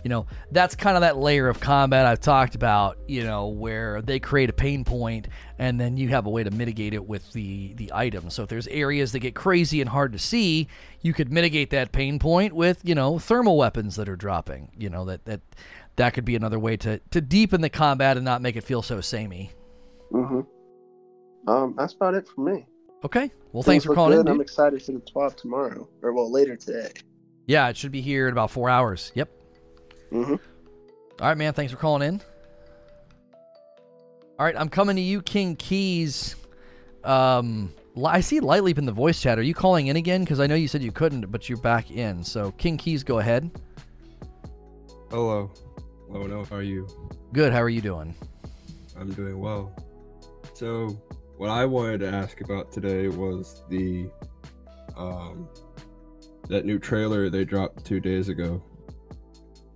you know that's kind of that layer of combat I've talked about. You know where they create a pain point and then you have a way to mitigate it with the the item. So if there's areas that get crazy and hard to see, you could mitigate that pain point with you know thermal weapons that are dropping. You know that that that could be another way to to deepen the combat and not make it feel so samey. Mm-hmm. Um, that's about it for me. Okay. Well, thanks for calling good. in. I'm excited for the 12 tomorrow, or well, later today. Yeah, it should be here in about four hours. Yep. Mm-hmm. All right, man. Thanks for calling in. All right, I'm coming to you, King Keys. Um, I see Light Leap in the voice chat. Are you calling in again? Because I know you said you couldn't, but you're back in. So, King Keys, go ahead. Hello. Hello, no, how are you? Good. How are you doing? I'm doing well. So, what I wanted to ask about today was the um, that new trailer they dropped two days ago.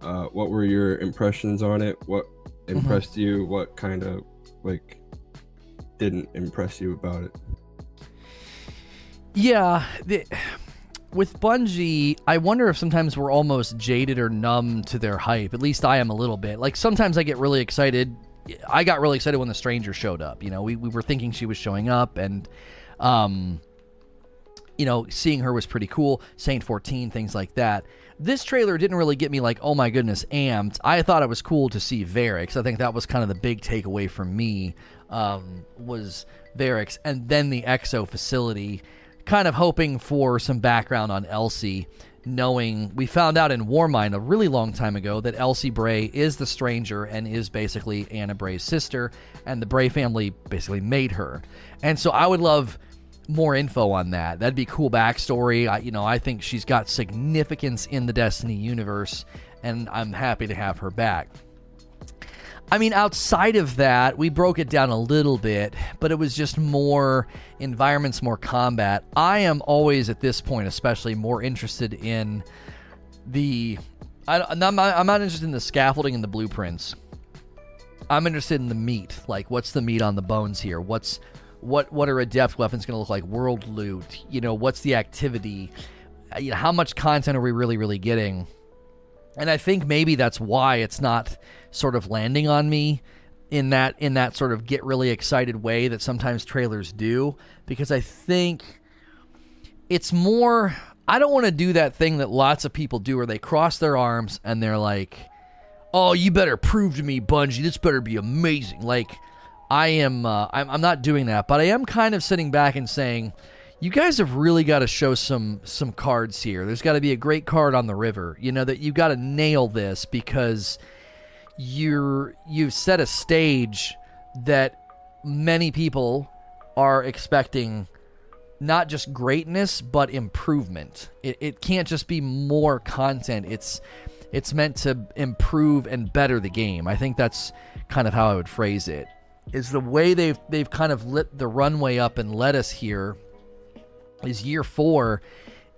Uh, what were your impressions on it? What mm-hmm. impressed mm-hmm. you? What kind of like didn't impress you about it? Yeah, the, with Bungie, I wonder if sometimes we're almost jaded or numb to their hype. At least I am a little bit. Like sometimes I get really excited I got really excited when the stranger showed up. You know, we, we were thinking she was showing up, and, um, you know, seeing her was pretty cool. Saint 14, things like that. This trailer didn't really get me like, oh my goodness, amped. I thought it was cool to see Variks. I think that was kind of the big takeaway for me um, was Variks, and then the Exo facility. Kind of hoping for some background on Elsie knowing we found out in Warmind a really long time ago that Elsie Bray is the stranger and is basically Anna Bray's sister, and the Bray family basically made her. And so I would love more info on that. That'd be cool backstory. I, you know, I think she's got significance in the Destiny universe, and I'm happy to have her back. I mean, outside of that, we broke it down a little bit, but it was just more environments, more combat. I am always, at this point, especially more interested in the. I, am not, I'm not interested in the scaffolding and the blueprints. I'm interested in the meat. Like, what's the meat on the bones here? What's what? What are adept weapons going to look like? World loot. You know, what's the activity? Uh, you know, how much content are we really, really getting? And I think maybe that's why it's not sort of landing on me in that in that sort of get really excited way that sometimes trailers do because I think it's more I don't want to do that thing that lots of people do where they cross their arms and they're like, "Oh, you better prove to me, Bungie, this better be amazing." Like I am uh, I'm, I'm not doing that, but I am kind of sitting back and saying, you guys have really got to show some some cards here. There's got to be a great card on the river. You know that you've got to nail this because you're you've set a stage that many people are expecting not just greatness but improvement. It, it can't just be more content. It's it's meant to improve and better the game. I think that's kind of how I would phrase it. Is the way they've they've kind of lit the runway up and led us here is year four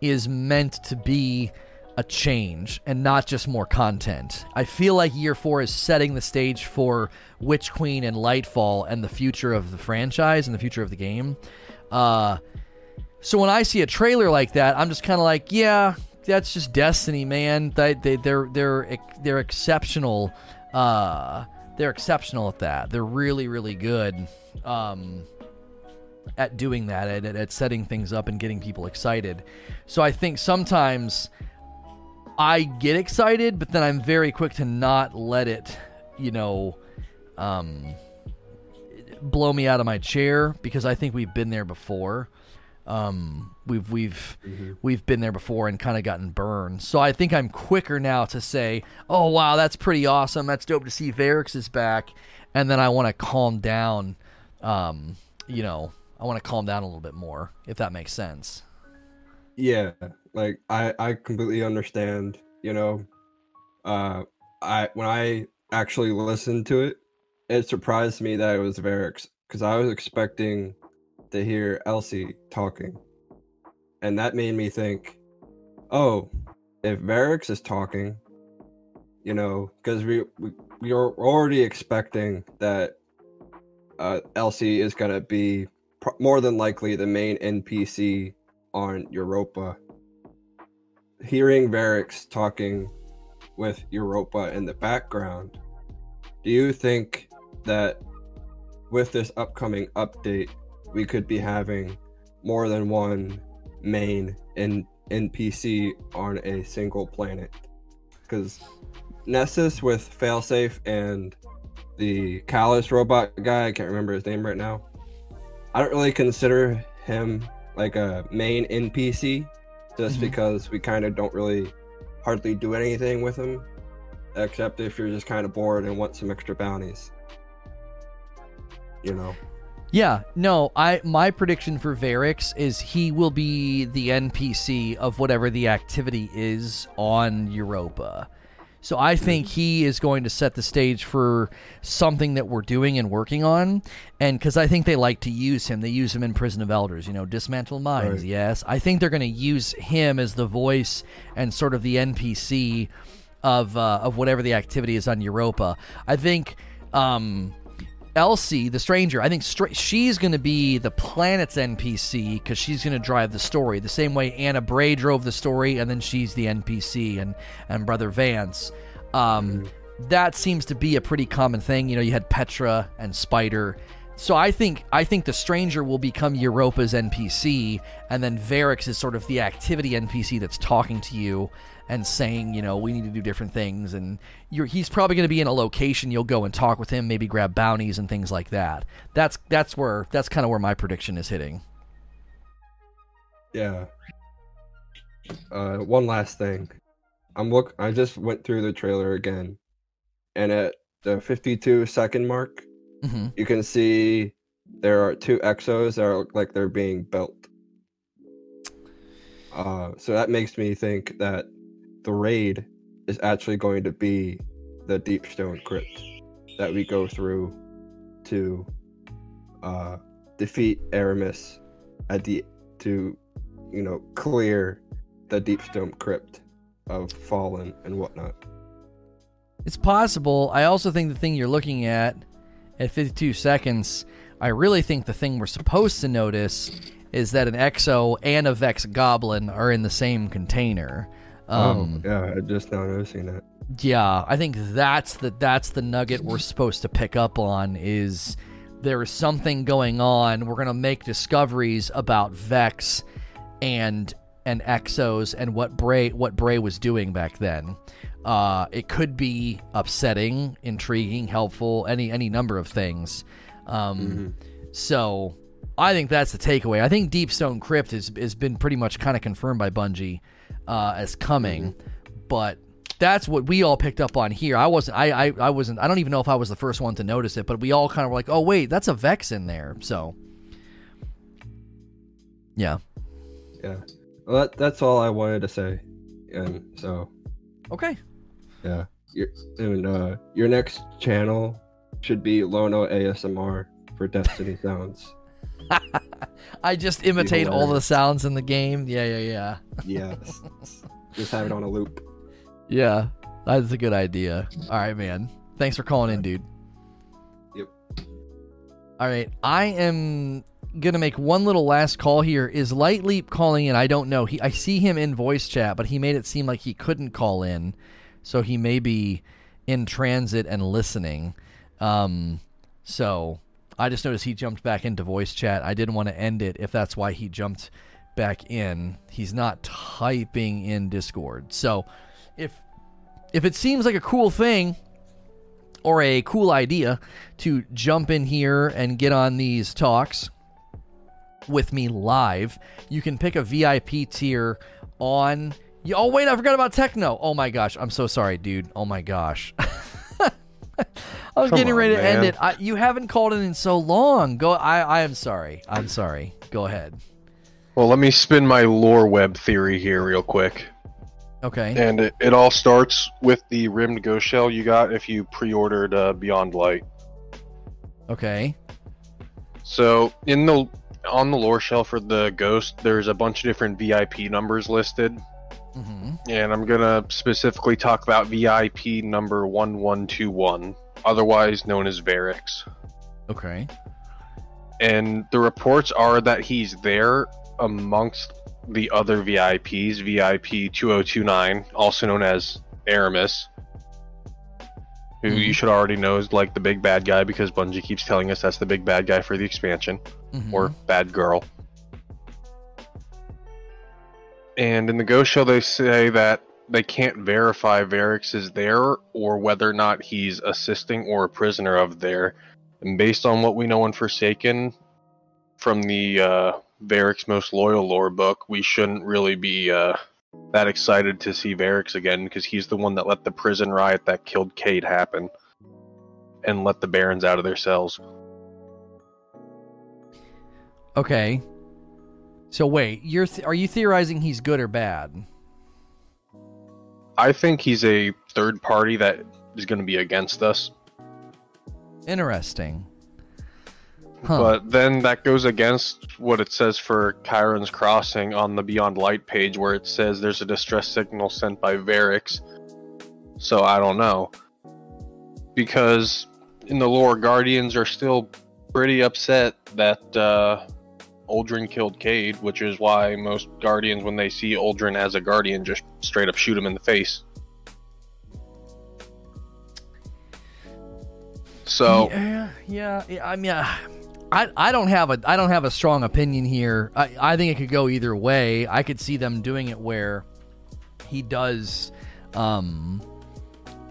is meant to be a change and not just more content. I feel like year four is setting the stage for Witch Queen and Lightfall and the future of the franchise and the future of the game. Uh, so when I see a trailer like that, I'm just kind of like, yeah, that's just Destiny, man. They, they they're they're they're exceptional. Uh, they're exceptional at that. They're really really good. Um, at doing that, at, at setting things up and getting people excited. So I think sometimes I get excited, but then I'm very quick to not let it, you know, um, blow me out of my chair because I think we've been there before. Um, we've we've mm-hmm. we've been there before and kind of gotten burned. So I think I'm quicker now to say, "Oh wow, that's pretty awesome. That's dope to see Variks is back," and then I want to calm down. Um, you know, I want to calm down a little bit more, if that makes sense. Yeah, like I I completely understand. You know, uh, I when I actually listened to it, it surprised me that it was Variks because I was expecting to hear Elsie talking, and that made me think, oh, if Variks is talking, you know, because we we we are already expecting that uh, Elsie is gonna be pr- more than likely the main NPC on Europa. Hearing Variks talking with Europa in the background, do you think that with this upcoming update, we could be having more than one main in NPC on a single planet? Because Nessus with Failsafe and the Calus robot guy, I can't remember his name right now. I don't really consider him like a main NPC just mm-hmm. because we kind of don't really hardly do anything with them, except if you're just kind of bored and want some extra bounties. You know. Yeah, no, I my prediction for Variks is he will be the NPC of whatever the activity is on Europa. So I think he is going to set the stage for something that we're doing and working on. And because I think they like to use him, they use him in Prison of Elders, you know, Dismantle Minds, right. yes. I think they're going to use him as the voice and sort of the NPC of, uh, of whatever the activity is on Europa. I think. Um, Elsie, the stranger, I think stra- she's going to be the planet's NPC because she's going to drive the story. The same way Anna Bray drove the story, and then she's the NPC, and and Brother Vance. Um, mm-hmm. That seems to be a pretty common thing. You know, you had Petra and Spider. So I think I think the stranger will become Europa's NPC, and then Variks is sort of the activity NPC that's talking to you and saying, you know, we need to do different things. And he's probably going to be in a location. You'll go and talk with him, maybe grab bounties and things like that. That's that's where that's kind of where my prediction is hitting. Yeah. Uh, one last thing. I'm look. I just went through the trailer again, and at the 52 second mark, mm-hmm. you can see there are two exos that are like they're being built. Uh, so that makes me think that the raid is actually going to be the deep stone crypt that we go through to uh, defeat Eramis at the to you know clear the deep stone crypt of fallen and whatnot. It's possible. I also think the thing you're looking at at 52 seconds, I really think the thing we're supposed to notice is that an Exo and a Vex Goblin are in the same container. Oh, um, oh, yeah, I just now noticing that. Yeah, I think that's the that's the nugget we're supposed to pick up on is there is something going on. We're gonna make discoveries about Vex and and Exos and what Bray what Bray was doing back then. Uh, it could be upsetting, intriguing, helpful, any any number of things. Um, mm-hmm. So I think that's the takeaway. I think Deep Stone Crypt has has been pretty much kind of confirmed by Bungie uh, as coming, mm-hmm. but that's what we all picked up on here. I wasn't. I, I. I wasn't. I don't even know if I was the first one to notice it, but we all kind of were like, "Oh wait, that's a Vex in there." So, yeah. Yeah. Well, that, that's all I wanted to say, and so. Okay. Yeah. Your and uh, your next channel should be Lono ASMR for Destiny sounds. I just imitate all the sounds in the game. Yeah, yeah, yeah. yes. Just have it on a loop. Yeah, that's a good idea. All right, man. Thanks for calling in, dude. Yep. All right, I am gonna make one little last call here. Is Light Leap calling in? I don't know. He, I see him in voice chat, but he made it seem like he couldn't call in, so he may be in transit and listening. Um, so I just noticed he jumped back into voice chat. I didn't want to end it if that's why he jumped back in. He's not typing in Discord. So if if it seems like a cool thing or a cool idea to jump in here and get on these talks with me live, you can pick a VIP tier on. Oh wait, I forgot about techno. Oh my gosh, I'm so sorry, dude. Oh my gosh. I was Come getting on, ready to end it. I, you haven't called in in so long. Go. I. I am sorry. I'm sorry. Go ahead. Well, let me spin my lore web theory here real quick. Okay. And it, it all starts with the rimmed ghost shell you got if you pre-ordered uh, Beyond Light. Okay. So in the on the lore shell for the ghost, there's a bunch of different VIP numbers listed, hmm and I'm gonna specifically talk about VIP number one one two one, otherwise known as Variks. Okay. And the reports are that he's there amongst the other VIPs, VIP 2029, also known as Eramis, who Mhm. you should already know is like the big bad guy because Bungie keeps telling us that's the big bad guy for the expansion, Mhm. or bad girl. And in the Ghost Show, they say that they can't verify Variks is there or whether or not he's assisting or a prisoner of there. And based on what we know in Forsaken from the uh, Most Loyal lore book, we shouldn't really be uh, that excited to see Variks again because he's the one that let the prison riot that killed Cade happen and let the Barons out of their cells. Okay. So wait, you're th- are you theorizing he's good or bad? I think he's a third party that is going to be against us. Interesting. Huh. But then that goes against what it says for Charon's Crossing on the Beyond Light page, where it says there's a distress signal sent by Variks. So I don't know. Because in the lore, Guardians are still pretty upset that uh, Uldren killed Cade, which is why most Guardians, when they see Uldren as a Guardian, just straight up shoot him in the face. So. yeah, yeah, yeah, I mean, uh, I I don't have a I don't have a strong opinion here. I I think it could go either way. I could see them doing it where he does, um,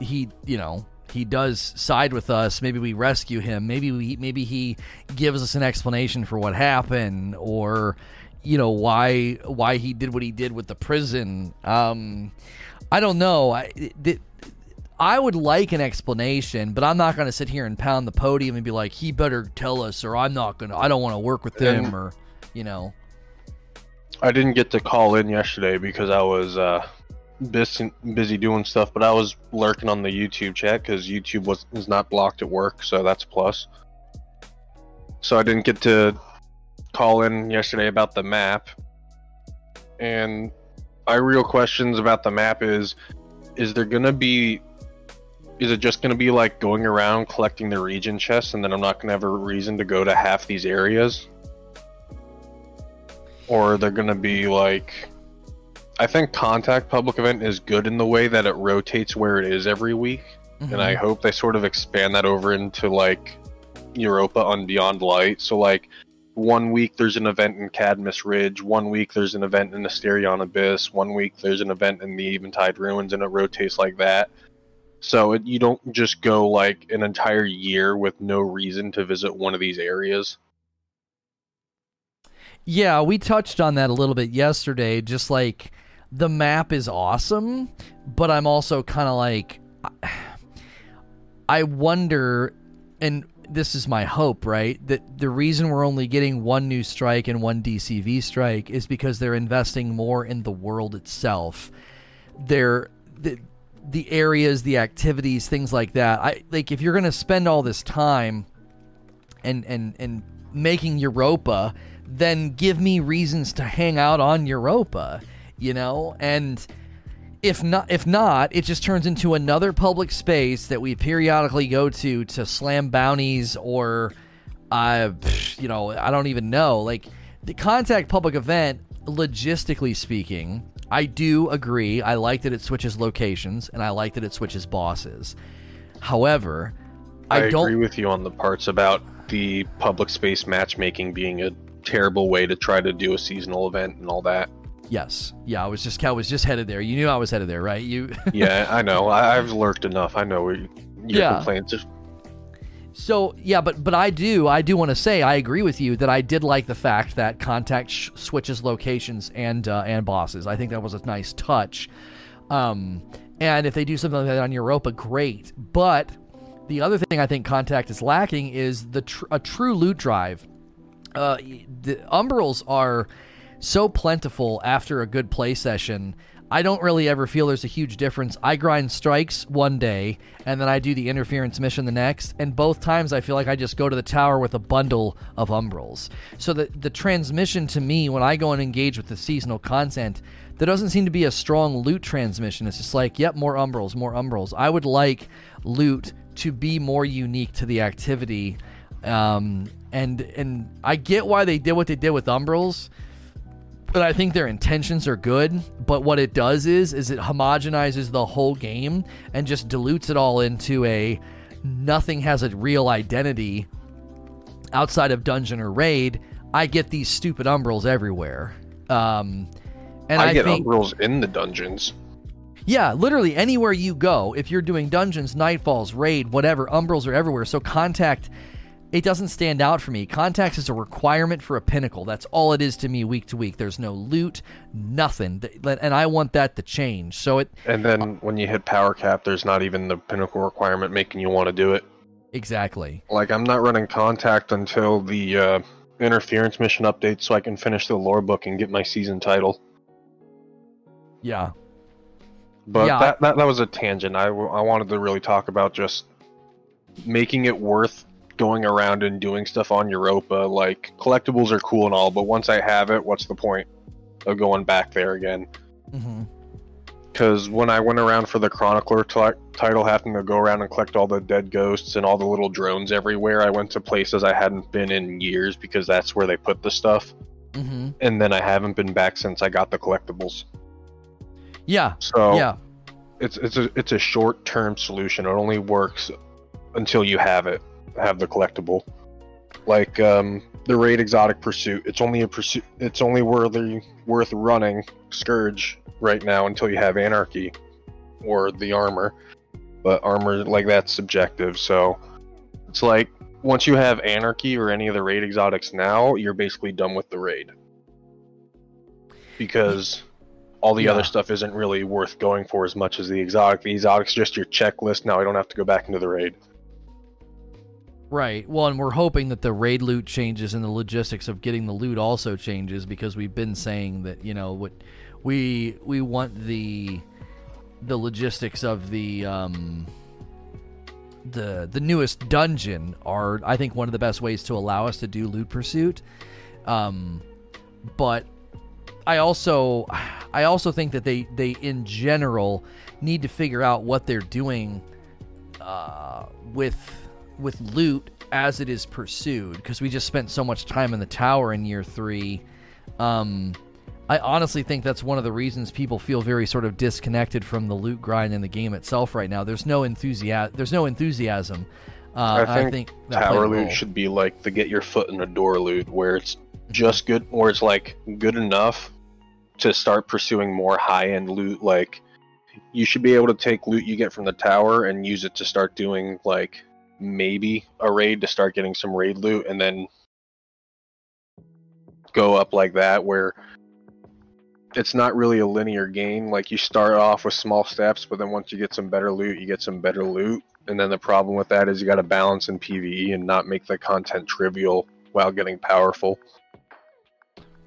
he you know he does side with us. Maybe we rescue him. Maybe we maybe he gives us an explanation for what happened or you know why why he did what he did with the prison. Um, I don't know. I it, I would like an explanation, but I'm not going to sit here and pound the podium and be like, he better tell us, or I'm not going to, I don't want to work with him, And- or, you know. I didn't get to call in yesterday because I was uh, busy, busy doing stuff, but I was lurking on the YouTube chat because YouTube was is not blocked at work, so that's plus. So I didn't get to call in yesterday about the map, and my real questions about the map is: Is there gonna be? Is it just gonna be like going around collecting the region chests, and then I'm not gonna have a reason to go to half these areas? or they're gonna be like I think contact public event is good in the way that it rotates where it is every week, and I mm-hmm. hope they sort of expand that over into like Europa on Beyond Light. So like one week there's an event in Cadmus Ridge, one week there's an event in Asterion Abyss, one week there's an event in the Eventide Ruins, and it rotates like that. So it, you don't just go like an entire year with no reason to visit one of these areas. Yeah, we touched on that a little bit yesterday. Just like the map is awesome, but I'm also kind of like, I wonder, and this is my hope, right? That the reason we're only getting one new strike and one DCV strike is because they're investing more in the world itself. They're the, the areas, the activities, things like that. I like if you're going to spend all this time and and and making Europa, then give me reasons to hang out on Europa, you know? And if not if not it just turns into another public space that we periodically go to to slam bounties or uh you know i don't even know like the contact public event logistically speaking i do agree i like that it switches locations and i like that it switches bosses however I, i, don't agree with you on the parts about the public space matchmaking being a terrible way to try to do a seasonal event and all that. Yes yeah i was just i was just headed there you knew i was headed there right you Yeah, I know. I, I've lurked enough. I know your Yeah. complaints. So yeah, but but I do I do want to say I agree with you that I did like the fact that contact sh- switches locations and uh, and bosses. I think that was a nice touch. Um, and if they do something like that on Europa, great. But the other thing I think contact is lacking is the tr- a true loot drive. Uh, the umbrals are so plentiful after a good play session. I don't really ever feel there's a huge difference. I grind strikes one day, and then I do the interference mission the next, and both times I feel like I just go to the tower with a bundle of umbrals. So the the transmission to me when I go and engage with the seasonal content, there doesn't seem to be a strong loot transmission. It's just like, yep, more umbrals, more umbrals. I would like loot to be more unique to the activity. Um, and and I get why they did what they did with umbrals but I think their intentions are good. But what it does is, is it homogenizes the whole game and just dilutes it all into a nothing has a real identity outside of dungeon or raid. I get these stupid umbrals everywhere. Um, and I, I, get think, umbrals in the dungeons. yeah, literally anywhere you go, if you're doing dungeons, nightfalls, raid, whatever, umbrals are everywhere. So contact, it doesn't stand out for me. Contact is a requirement for a pinnacle. That's all it is to me week to week. There's no loot, nothing, and I want that to change. So it And then when you hit power cap, there's not even the pinnacle requirement making you want to do it. exactly, Like I'm not running contact until the uh, interference mission update, so I can finish the lore book and get my season title. yeah, But Yeah, that, that that was a tangent. I, I wanted to really talk about just making it worth going around and doing stuff on Europa. Like collectibles are cool and all, but once I have it, what's the point of going back there again? mm-hmm Because when I went around for the Chronicler ti- title, having to go around and collect all the dead ghosts and all the little drones everywhere, I went to places I hadn't been in years because that's where they put the stuff. hmm And then I haven't been back since I got the collectibles. yeah, So yeah, it's it's a it's a short term solution. It only works until you have it, have the collectible. Like um, the raid exotic pursuit, it's only a pursuit. It's only worthy worth running scourge right now until you have anarchy or the armor. But armor like that's subjective, so it's like once you have anarchy or any of the raid exotics now, you're basically done with the raid because all the Yeah. other stuff isn't really worth going for as much as the exotic. The exotic's just your checklist. Now I don't have to go back into the raid. Right. Well, and we're hoping that the raid loot changes and the logistics of getting the loot also changes because we've been saying that you know what we we want the the logistics of the um the the newest dungeon are I think one of the best ways to allow us to do loot pursuit. Um, but I also I also think that they they in general need to figure out what they're doing uh, with with loot as it is pursued because we just spent so much time in the tower in year three. Um, I honestly think that's one of the reasons people feel very sort of disconnected from the loot grind in the game itself right now. There's no enthusiasm. There's no enthusiasm. Uh, I think that played a Tower loot should be like the get your foot in the door loot, where it's just good, or it's like good enough to start pursuing more high end loot. Like you should be able to take loot you get from the tower and use it to start doing like maybe a raid to start getting some raid loot, and then go up like that where it's not really a linear gain. Like you start off with small steps, but then once you get some better loot, you get some better loot. And then the problem with that is you got to balance in PVE and not make the content trivial while getting powerful.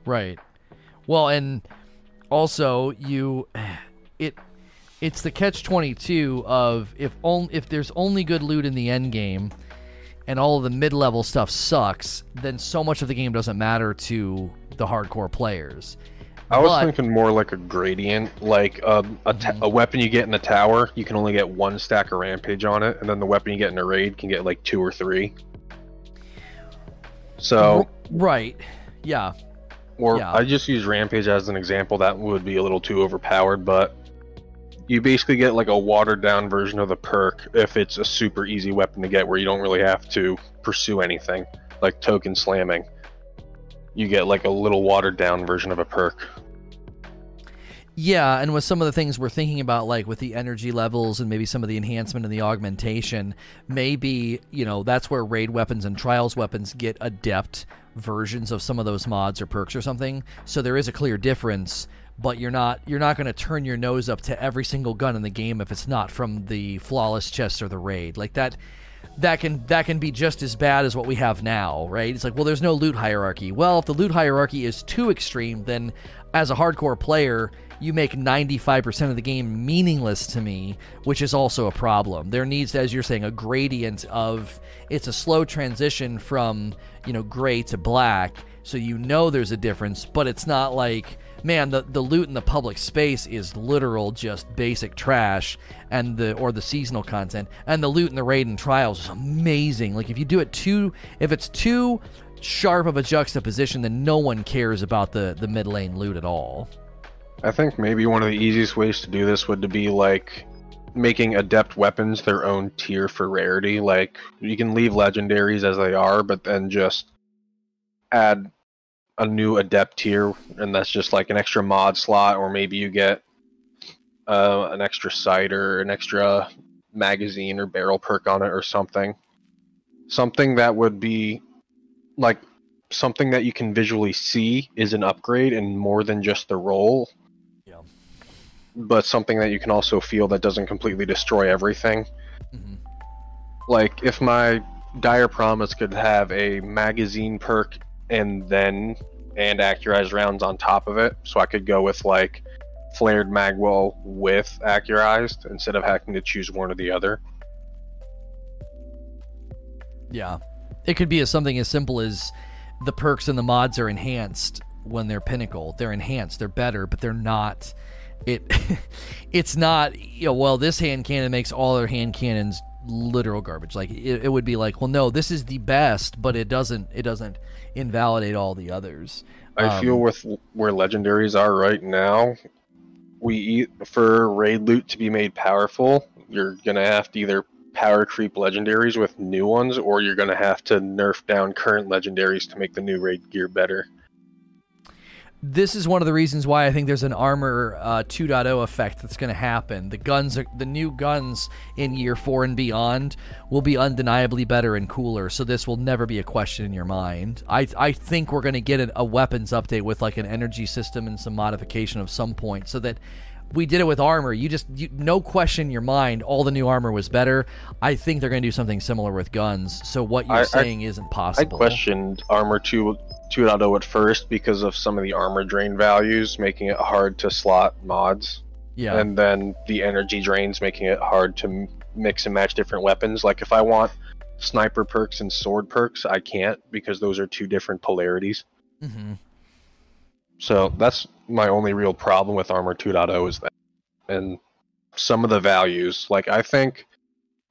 Right. Well, and also you it it's the catch 22 of if only if there's only good loot in the end game and all of the mid-level stuff sucks, then so much of the game doesn't matter to the hardcore players. I was But- thinking more like a gradient, like um, a, ta- Mhm. a weapon you get in a tower, you can only get one stack of rampage on it, and then the weapon you get in a raid can get like two or three. So, right. Yeah. or yeah. I just use rampage as an example. That would be a little too overpowered, but you basically get like a watered down version of the perk if it's a super easy weapon to get, where you don't really have to pursue anything, like token slamming. You get like a little watered down version of a perk. Yeah, and with some of the things we're thinking about, like with the energy levels and maybe some of the enhancement and the augmentation, maybe, you know, that's where raid weapons and trials weapons get adept versions of some of those mods or perks or something. So there is a clear difference, but you're not you're not going to turn your nose up to every single gun in the game if it's not from the flawless chest or the raid. Like that that can that can be just as bad as what we have now, right? It's like, well, there's no loot hierarchy. Well, if the loot hierarchy is too extreme, then as a hardcore player, you make 95% of the game meaningless to me, which is also a problem. There needs, as you're saying, a gradient of it's a slow transition from, you know, gray to black, so you know there's a difference, but it's not like man, the, the loot in the public space is literal just basic trash and the or the seasonal content. And the loot in the raid and trials is amazing. Like if you do it too if it's too sharp of a juxtaposition, then no one cares about the, the mid lane loot at all. I think maybe one of the easiest ways to do this would to be like making adept weapons their own tier for rarity. Like you can leave legendaries as they are, but then just add a new adept tier, and that's just like an extra mod slot, or maybe you get uh, an extra sight or an extra magazine or barrel perk on it or something. Something that would be like something that you can visually see is an upgrade and more than just the roll Yeah. but something that you can also feel that doesn't completely destroy everything. Mhm. Like if my dire promise could have a magazine perk and then and accurized rounds on top of it, so I could go with like flared magwell with accurized instead of having to choose one or the other. Yeah. It could be as something as simple as the perks and the mods are enhanced when they're pinnacle. They're enhanced, they're better, but they're not it it's not you know, well this hand cannon makes all other hand cannons literal garbage. Like it, it would be like, well no, this is the best, but it doesn't it doesn't invalidate all the others. I Um, feel with where legendaries are right now, we eat for raid loot to be made powerful. You're gonna have to either power creep legendaries with new ones, or you're gonna have to nerf down current legendaries to make the new raid gear better. This is one of the reasons why I think there's an armor uh, 2.0 effect that's going to happen. The guns, are, the new guns in year four and beyond, will be undeniably better and cooler. So this will never be a question in your mind. I I think we're going to get a, a weapons update with like an energy system and some modification of some point, so that. We did it with armor. You just, you, no question in your mind, all the new armor was better. I think they're going to do something similar with guns. So what you're I- I- saying isn't possible. I questioned Armor 2 2.0 at first because of some of the armor drain values, making it hard to slot mods. Yeah. and then the energy drains making it hard to mix and match different weapons like if i want sniper perks and sword perks i can't because those are two different polarities hmm so that's my only real problem with armor 2.0 is that and some of the values like i think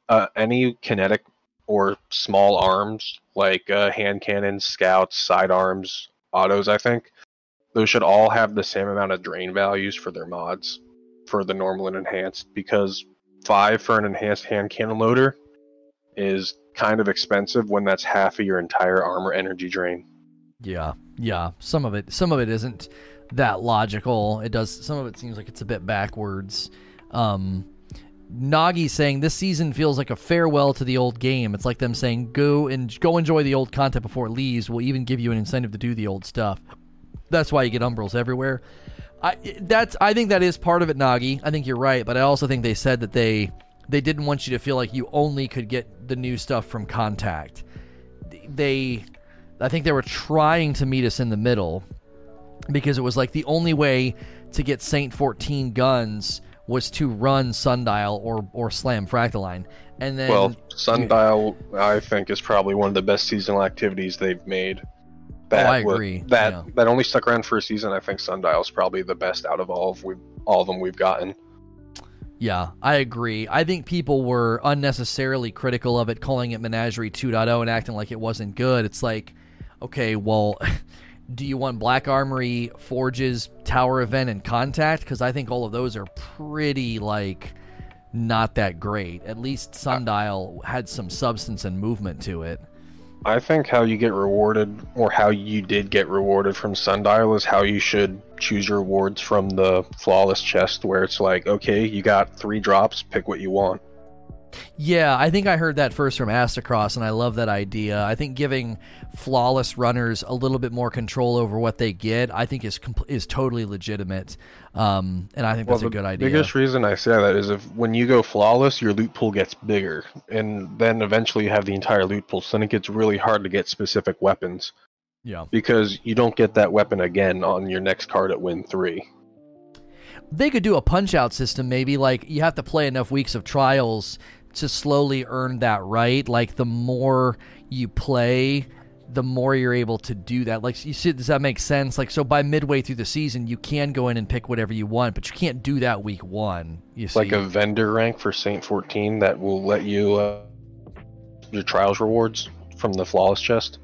uh, any kinetic or small arms like uh, hand cannons scouts sidearms autos i think those should all have the same amount of drain values for their mods for the normal and enhanced because five for an enhanced hand cannon loader is kind of expensive when that's half of your entire armor energy drain. Yeah, yeah. Some of it, some of it isn't that logical. It does. Some of it seems like it's a bit backwards. Um, Nagi saying this season feels like a farewell to the old game. It's like them saying go and go enjoy the old content before it leaves. We'll even give you an incentive to do the old stuff. That's why you get umbrals everywhere. I that's I think that is part of it, Nagi. I think you're right, but I also think they said that they they didn't want you to feel like you only could get the new stuff from Contact. They I think they were trying to meet us in the middle because it was like the only way to get Saint 14 guns was to run Sundial or or Slam Fractaline. And then well, Sundial, I think, is probably one of the best seasonal activities they've made. Oh, that Oh, I wa- agree, that yeah. that only stuck around for a season. I think Sundial is probably the best out of all of we all of them we've gotten. Yeah, I agree. I think people were unnecessarily critical of it, calling it Menagerie 2.0 and acting like it wasn't good. It's like, okay, well, do you want Black Armory, Forges, Tower Event, and Contact? Because I think all of those are pretty, like, not that great. At least Sundial had some substance and movement to it. I think how you get rewarded, or how you did get rewarded from Sundial, is how you should choose your rewards from the flawless chest, where it's like, okay, you got three drops, pick what you want. Yeah, I think I heard that first from Aztecross, and I love that idea. I think giving flawless runners a little bit more control over what they get, I think is compl- is totally legitimate, um, and I think that's the a good idea. biggest reason I say that is if when you go flawless, your loot pool gets bigger, and then eventually you have the entire loot pool. So then it gets really hard to get specific weapons yeah, because you don't get that weapon again on your next card at win three. they could do a punch out system, maybe like you have to play enough weeks of trials to slowly earn that right. Like the more you play. The more you're able to do that, like you see, does that make sense? Like, so by midway through the season, you can go in and pick whatever you want, but you can't do that week one. You see, like a vendor rank for Saint 14 that will let you uh, your trials rewards from the flawless chest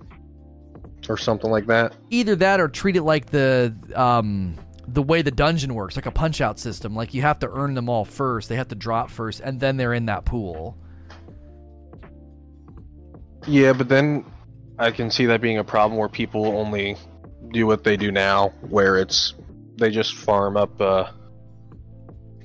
or something like that. either that or treat it like the um the way the dungeon works like a punch out system like you have to earn them all first they have to drop first and then they're in that pool Yeah, but then I can see that being a problem where people only do what they do now, where it's they just farm up. Uh,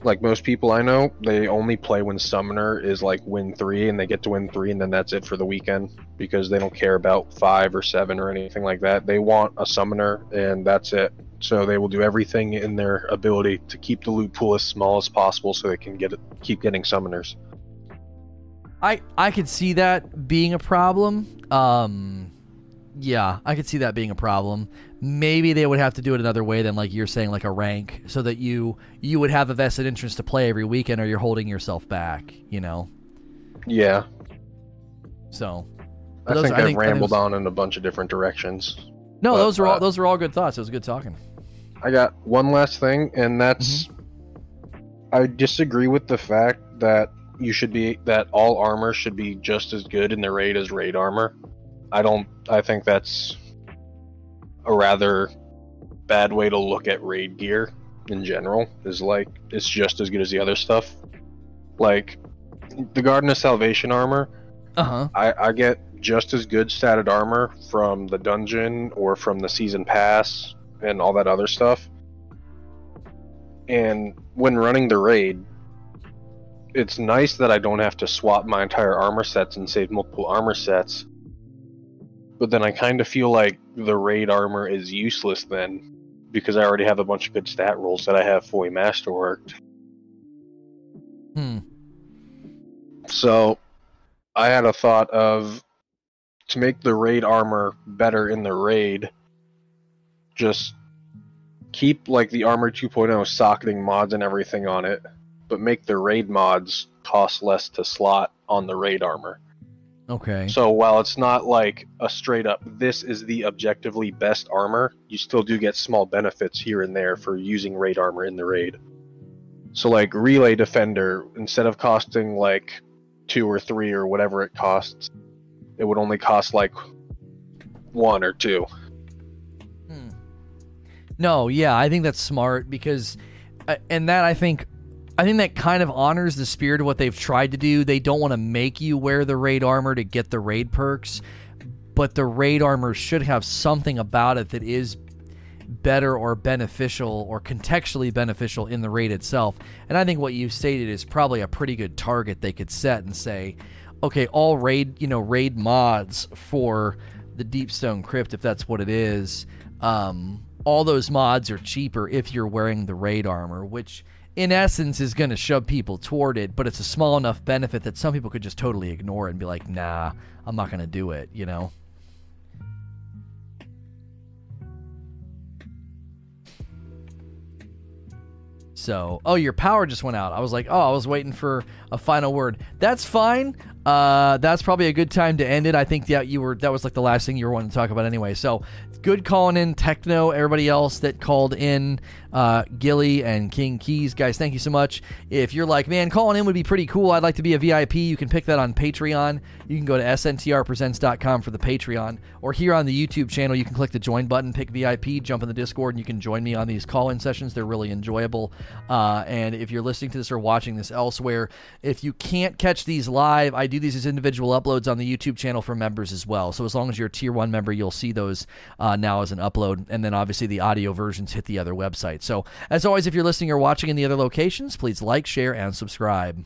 like most people I know, they only play when summoner is like win three, and they get to win three, and then that's it for the weekend because they don't care about five or seven or anything like that. They want a summoner, and that's it. So they will do everything in their ability to keep the loot pool as small as possible, so they can get it, keep getting summoners. i i could see that being a problem. Um yeah i could see that being a problem. Maybe they would have to do it another way than like you're saying like a rank so that you you would have a vested interest to play every weekend or you're holding yourself back you know? Yeah, so I those- think I have think- I think rambled on in a bunch of different directions. no But, those are all uh, those are all good thoughts. It was good talking I got one last thing, and that's I disagree with the fact that you should be that all armor should be just as good in the raid as raid armor. I don't. I think that's a rather bad way to look at raid gear in general. Is like it's just as good as the other stuff. Like the Garden of Salvation armor, uh-huh I, I get just as good statted armor from the dungeon or from the season pass and all that other stuff. And when running the raid, it's nice that I don't have to swap my entire armor sets and save multiple armor sets. But then I kind of feel like the raid armor is useless then because I already have a bunch of good stat rolls that I have fully masterworked. hmm So I had a thought of to make the raid armor better in the raid, just keep like the armor 2.0 socketing mods and everything on it, but make the raid mods cost less to slot on the raid armor. okay So while it's not like a straight up this is the objectively best armor, you still do get small benefits here and there for using raid armor in the raid. So like relay defender, instead of costing like two or three or whatever it costs, it would only cost like one or two. No, yeah, I think that's smart because, uh, and that I think, I think that kind of honors the spirit of what they've tried to do. They don't want to make you wear the raid armor to get the raid perks, but the raid armor should have something about it that is better or beneficial or contextually beneficial in the raid itself. And I think what you stated is probably a pretty good target they could set and say, okay, all raid, you know, raid mods for the Deepstone Crypt, if that's what it is, um, all those mods are cheaper if you're wearing the raid armor, which in essence is going to shove people toward it, but it's a small enough benefit that some people could just totally ignore it and be like, nah, I'm not going to do it, you know? So, oh, your power just went out. I was like, oh, I was waiting for a final word. That's fine. Uh, that's probably a good time to end it. I think that you were that was like the last thing you were wanting to talk about anyway. So good calling in, Techno. Everybody else that called in, uh, Gilly and King Keys, guys, thank you so much. If you're like, man, calling in would be pretty cool. I'd like to be a VIP. You can pick that on Patreon. You can go to sntrpresents.com for the Patreon, or here on the YouTube channel, you can click the join button, pick VIP, jump in the Discord, and you can join me on these call-in sessions. They're really enjoyable. Uh, and if you're listening to this or watching this elsewhere, if you can't catch these live, I do these as individual uploads on the YouTube channel for members as well. So as long as you're a tier one member, you'll see those uh, now as an upload, and then obviously the audio versions hit the other websites. So as always, if you're listening or watching in the other locations, please like, share, and subscribe.